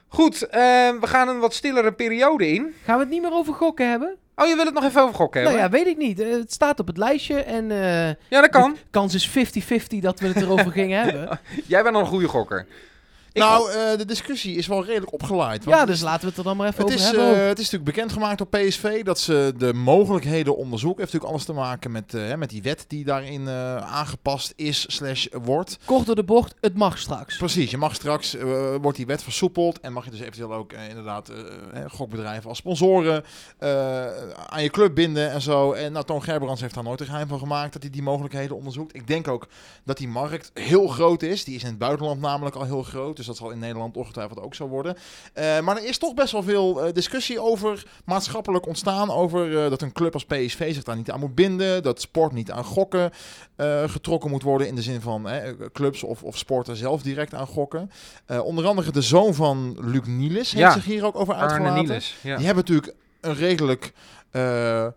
goed, eh, we gaan een wat stillere periode in. Gaan we het niet meer over gokken hebben? Oh, je wil het nog even over gokken Nou hebben? ja, weet ik niet. Eh, het staat op het lijstje en eh, ja, dat kan. de kans is 50-50 dat we het erover gingen hebben. Jij bent al een goede gokker. Nou, eh, de discussie is wel redelijk opgeleid. Ja, dus laten we het er dan maar even Het over is, hebben. eh, het is natuurlijk bekendgemaakt door PSV dat ze de mogelijkheden onderzoeken. Heeft natuurlijk alles te maken met, eh, met die wet die daarin aangepast is slash wordt. Kort door de bocht, het mag straks. Precies, je mag straks, wordt die wet versoepeld en mag je dus eventueel ook inderdaad gokbedrijven als sponsoren aan je club binden en zo. En nou, Toon Gerbrands heeft daar nooit een geheim van gemaakt dat hij die mogelijkheden onderzoekt. Ik denk ook dat die markt heel groot is. Die is in het buitenland namelijk al heel groot, dus dat zal in Nederland ongetwijfeld ook zo worden. Eh, maar er is toch best wel veel eh, discussie over maatschappelijk ontstaan. Over eh, dat een club als PSV zich daar niet aan moet binden. Dat sport niet aan gokken getrokken moet worden. In de zin van clubs of, of sporten zelf direct aan gokken. Onder andere de zoon van Luc Nielis heeft Ja, zich hier ook over uitgelaten. Ja. Die hebben natuurlijk een redelijk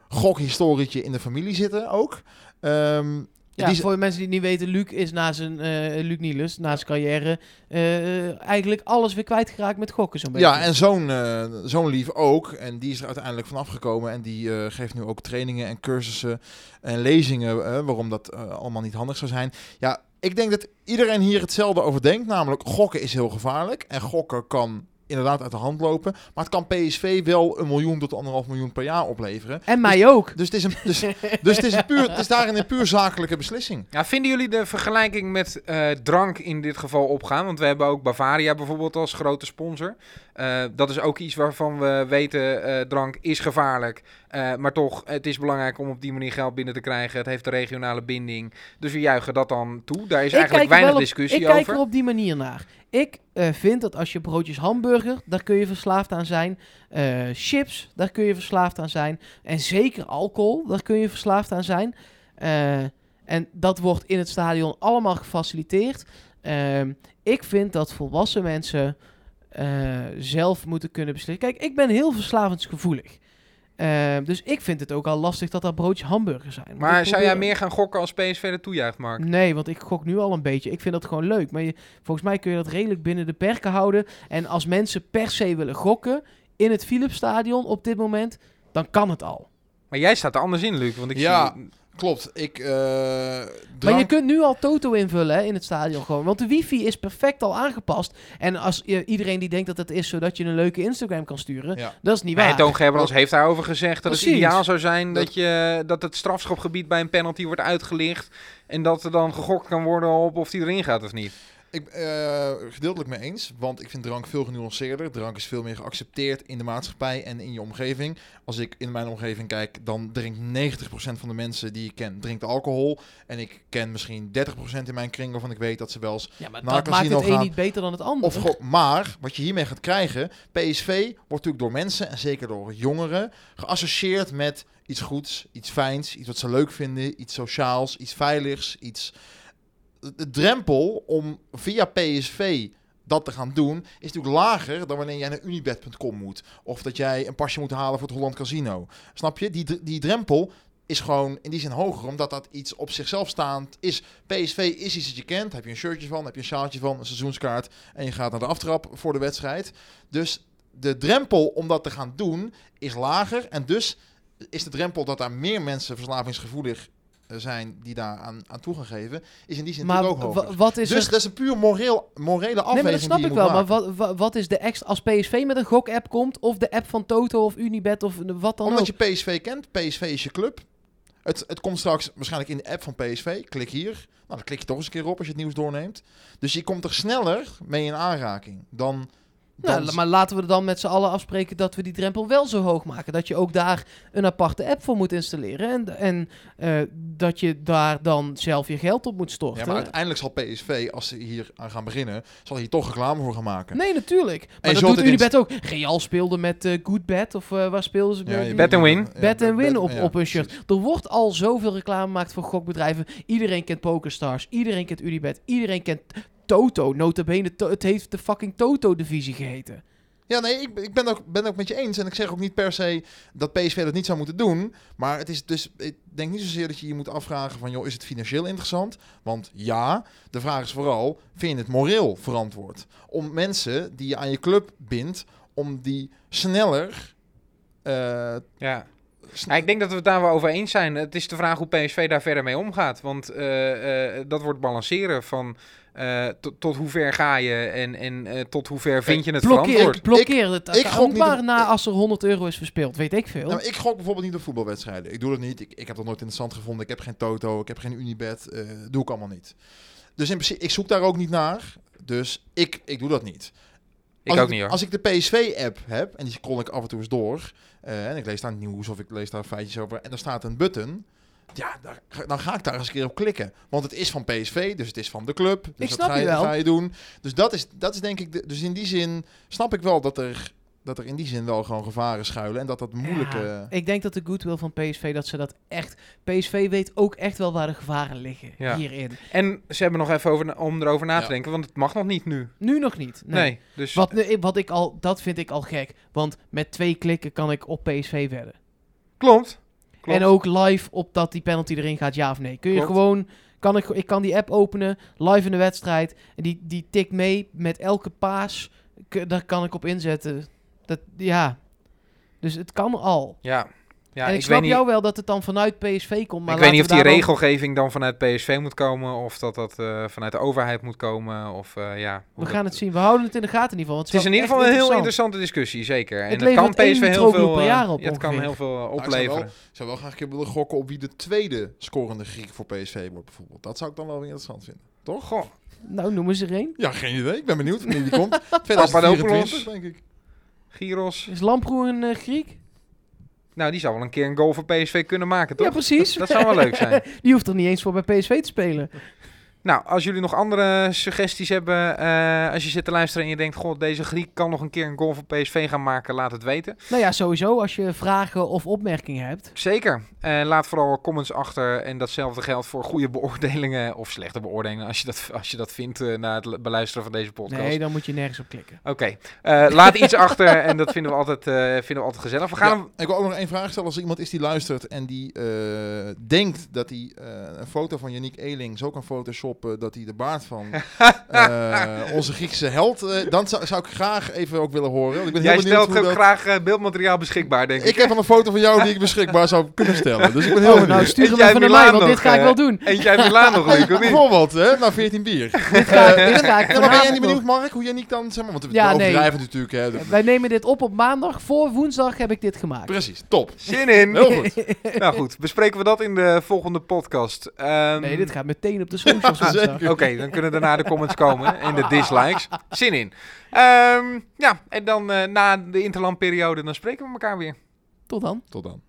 gokhistorietje in de familie zitten ook. Ehm, Ja, voor mensen die het niet weten, Luc is na zijn, eh Luc Niels, na zijn carrière, eh, eigenlijk alles weer kwijtgeraakt met gokken zo'n beetje. Ja, en zo'n eh, zo'n lief ook. En die is er uiteindelijk vanaf gekomen. En die eh, geeft nu ook trainingen en cursussen en lezingen. eh, waarom dat eh, allemaal niet handig zou zijn. Ja, ik denk dat iedereen hier hetzelfde over denkt. Namelijk, gokken is heel gevaarlijk. En gokken kan inderdaad uit de hand lopen. Maar het kan PSV wel een miljoen tot anderhalf miljoen per jaar opleveren. En mij ook. Dus het is, een, dus, dus het is, een puur, het is daarin een puur zakelijke beslissing. Ja, vinden jullie de vergelijking met eh, drank in dit geval opgaan? Want we hebben ook Bavaria bijvoorbeeld als grote sponsor. Eh, dat is ook iets waarvan we weten, eh, drank is gevaarlijk. Eh, maar toch, het is belangrijk om op die manier geld binnen te krijgen. Het heeft een regionale binding. Dus we juichen dat dan toe. Daar is Ik eigenlijk weinig op- discussie Ik kijk over. er op die manier naar. Ik eh, vind dat als je broodjes hamburger, daar kun je verslaafd aan zijn. Eh, chips, daar kun je verslaafd aan zijn. En zeker alcohol, daar kun je verslaafd aan zijn. Eh, en dat wordt in het stadion allemaal gefaciliteerd. Ik vind dat volwassen mensen zelf moeten kunnen beslissen. Kijk, ik ben heel verslavingsgevoelig. Ehm, dus ik vind het ook al lastig dat dat broodjes hamburger zijn. Maar zou jij meer gaan gokken als PSV er toejuicht, Mark? Nee, want ik gok nu al een beetje. Ik vind dat gewoon leuk. Maar je, volgens mij kun je dat redelijk binnen de perken houden. En als mensen per se willen gokken in het Philipsstadion op dit moment, dan kan het al. Maar jij staat er anders in, Luc. Want ik Ja. zie... Klopt. Ik, eh, Maar je kunt nu al Toto invullen hè, in het stadion gewoon. Want de wifi is perfect al aangepast. En als je, iedereen die denkt dat het is zodat je een leuke Instagram kan sturen, Ja. dat is niet Nee, waar. Toon Gerbrands heeft daarover gezegd dat het ideaal zou zijn dat, Dat- je, dat het strafschopgebied bij een penalty wordt uitgelicht. En dat er dan gegokt kan worden op of die erin gaat of niet. Ik eh gedeeltelijk mee eens, want ik vind drank veel genuanceerder. Drank is veel meer geaccepteerd in de maatschappij en in je omgeving. Als ik in mijn omgeving kijk, dan drinkt 90% van de mensen die ik ken, drinkt alcohol. En ik ken misschien 30% in mijn kring waarvan ik weet dat ze wel eens... ja, maar naar dat maakt het een niet beter dan het ander. Of maar, wat je hiermee gaat krijgen, PSV wordt natuurlijk door mensen, en zeker door jongeren, geassocieerd met iets goeds, iets fijns, iets wat ze leuk vinden, iets sociaals, iets veiligs, iets... De drempel om via PSV dat te gaan doen, is natuurlijk lager dan wanneer jij naar unibet.com moet. Of dat jij een pasje moet halen voor het Holland Casino. Snap je? Die, die drempel is gewoon in die zin hoger, omdat dat iets op zichzelf staand is. PSV is iets dat je kent. Heb je een shirtje van, heb je een sjaaltje van, een seizoenskaart en je gaat naar de aftrap voor de wedstrijd. Dus de drempel om dat te gaan doen is lager en dus is de drempel dat daar meer mensen verslavingsgevoelig zijn die daar aan, aan toe gaan geven, is in die zin maar ook hoger. wat is Dus er... dat is een puur moreel, morele afweging Nee, maar dat snap ik wel. Maar wat, wa- wat is de extra... Als PSV met een gok-app komt, of de app van Toto of Unibet of wat dan Omdat ook. je PSV kent, PSV is je club. Het, het komt straks waarschijnlijk in de app van PSV. Klik hier. Nou, dan klik je toch eens een keer op als je het nieuws doorneemt. Dus je komt er sneller mee in aanraking dan Nou, maar laten we er dan met z'n allen afspreken dat we die drempel wel zo hoog maken. Dat je ook daar een aparte app voor moet installeren. En, en eh, dat je daar dan zelf je geld op moet storten. Ja, maar uiteindelijk zal PSV, als ze hier aan gaan beginnen, zal hier toch reclame voor gaan maken. Nee, natuurlijk. Maar je dat doet Unibet ook. Real speelde met eh Good Bet. Of eh, waar speelden ze? Ja, Bet and win. Bet and win op, ja, op een shirt. precies. Er wordt al zoveel reclame gemaakt voor gokbedrijven. Iedereen kent PokerStars. Iedereen kent Unibet. Iedereen kent Toto. Notabene, to het heeft de fucking Toto-divisie geheten. Ja, nee, ik, ik ben, ook, ben ook met je eens. En ik zeg ook niet per se dat PSV dat niet zou moeten doen. Maar het is dus, ik denk niet zozeer dat je je moet afvragen van, joh, is het financieel interessant? Want ja, de vraag is vooral, vind je het moreel verantwoord? Om mensen die je aan je club bindt, om die sneller... eh, Ja. ik denk dat we het daar wel over eens zijn. Het is de vraag hoe PSV daar verder mee omgaat. Want eh, eh, dat wordt balanceren van eh, tot- hoe ver ga je en, en eh, tot hoe ver vind je het Blokkeer, verantwoord. blokkeer het ik niet maar na als er 100 euro is verspeeld. Weet ik veel. Nou, ik gok bijvoorbeeld niet op voetbalwedstrijden. Ik doe dat niet. Ik, ik heb dat nooit interessant gevonden. Ik heb geen Toto, ik heb geen Unibet. eh doe ik allemaal niet. Dus in principe, ik zoek daar ook niet naar. Dus ik, ik doe dat niet. Ik als ook niet hoor. Als ik de PSV-app heb, en die scroll ik af en toe eens door, eh, en ik lees daar nieuws of ik lees daar feitjes over, en er staat een button, ja, daar, ga- dan ga ik daar eens een keer op klikken. Want het is van PSV, dus het is van de club. Dus Ik dat snap ga je je, wel. ga je doen. Dus dat is, dat is denk ik, de, dus in die zin snap ik wel dat er, dat er in die zin wel gewoon gevaren schuilen en dat dat moeilijke... Ja, ik denk dat de goodwill van PSV, dat ze dat echt... PSV weet ook echt wel waar de gevaren liggen Ja. hierin. En ze hebben nog even over, om erover na te Ja. denken, want het mag nog niet nu. Nu nog niet. Nee. Nee. dus Wat, wat ik al, dat vind ik al gek. Want met twee klikken kan ik op PSV wedden. klopt. Klopt. En ook live op dat die penalty erin gaat, ja of nee. Kun je Klopt. gewoon... Kan ik, ik kan die app openen, live in de wedstrijd. En die, die tikt mee met elke paas. Daar kan ik op inzetten. Dat, ja. Dus het kan al. Ja. Ja en ik, ik snap weet niet, jou wel dat het dan vanuit PSV komt. Maar ik weet niet of die regelgeving dan vanuit PSV moet komen of dat dat eh, vanuit de overheid moet komen. Of, eh, ja, We dat- gaan het zien. We houden het in de gaten in ieder geval. want Het is in ieder geval een heel interessant. interessante discussie, zeker. En Het het kan PSV heel Mitroglou veel, per eh, jaar op ja, het kan heel veel eh, Nou, ik zou opleveren. wel- Ik zou wel graag een keer willen gokken op wie de tweede scorende Griek voor PSV wordt bijvoorbeeld. Dat zou ik dan wel weer interessant vinden. Toch? Goh, Nou, noemen ze er één. Ja, geen idee. Ik ben benieuwd wanneer die komt. 2024, denk ik. Giros. Is Lamproe een eh, Griek? Nou, die zou wel een keer een goal voor PSV kunnen maken, toch? Ja, precies. Dat zou wel leuk zijn. Die hoeft er niet eens voor bij PSV te spelen. Nou, als jullie nog andere suggesties hebben, eh, als je zit te luisteren en je denkt, god, deze Griek kan nog een keer een goal voor PSV gaan maken, laat het weten. Nou ja, sowieso. Als je vragen of opmerkingen hebt. Zeker. Eh, laat vooral comments achter en datzelfde geldt voor goede beoordelingen of slechte beoordelingen, als je dat, als je dat vindt eh, na het beluisteren van deze podcast. Nee, dan moet je nergens op klikken. Oké, Eh, laat iets achter en dat vinden we altijd, eh, vinden we altijd gezellig. We gaan Ja, hem... ik wil ook nog één vraag stellen. Als er iemand is die luistert en die eh, denkt dat hij eh, een foto van Yannick Eling zo kan photoshoppen dat hij de baard van eh, onze Griekse held, eh, dan zou, zou ik graag even ook willen horen. Ik ben heel Jij benieuwd stelt hoe dat... graag eh, beeldmateriaal beschikbaar, denk ik. Ik heb al een foto van jou die ik beschikbaar zou kunnen stellen. Dus ik ben heel Oh, benieuwd. nou stuur hem even naar Milaan mij, want dit ga ik wel doen. Eentje uit Milaan nog, Luc, of niet? Bijvoorbeeld, hè, na 14 bier. Dit ga, dit ga ik ben jij niet benieuwd, Mark, hoe Yannick dan, zeg maar, want we Ja, nee. natuurlijk, hè. de- Wij nemen dit op op maandag. Voor woensdag heb ik dit gemaakt. Precies, top. Zin in. Heel goed. Nou goed, bespreken we dat in de volgende podcast. Ehm, Nee, dit gaat meteen op de socials. Zeker. Oké, dan kunnen daarna de comments komen en de dislikes. Zin in. Ehm, ja, en dan eh, na de interlandperiode, dan spreken we elkaar weer. Tot dan. Tot dan.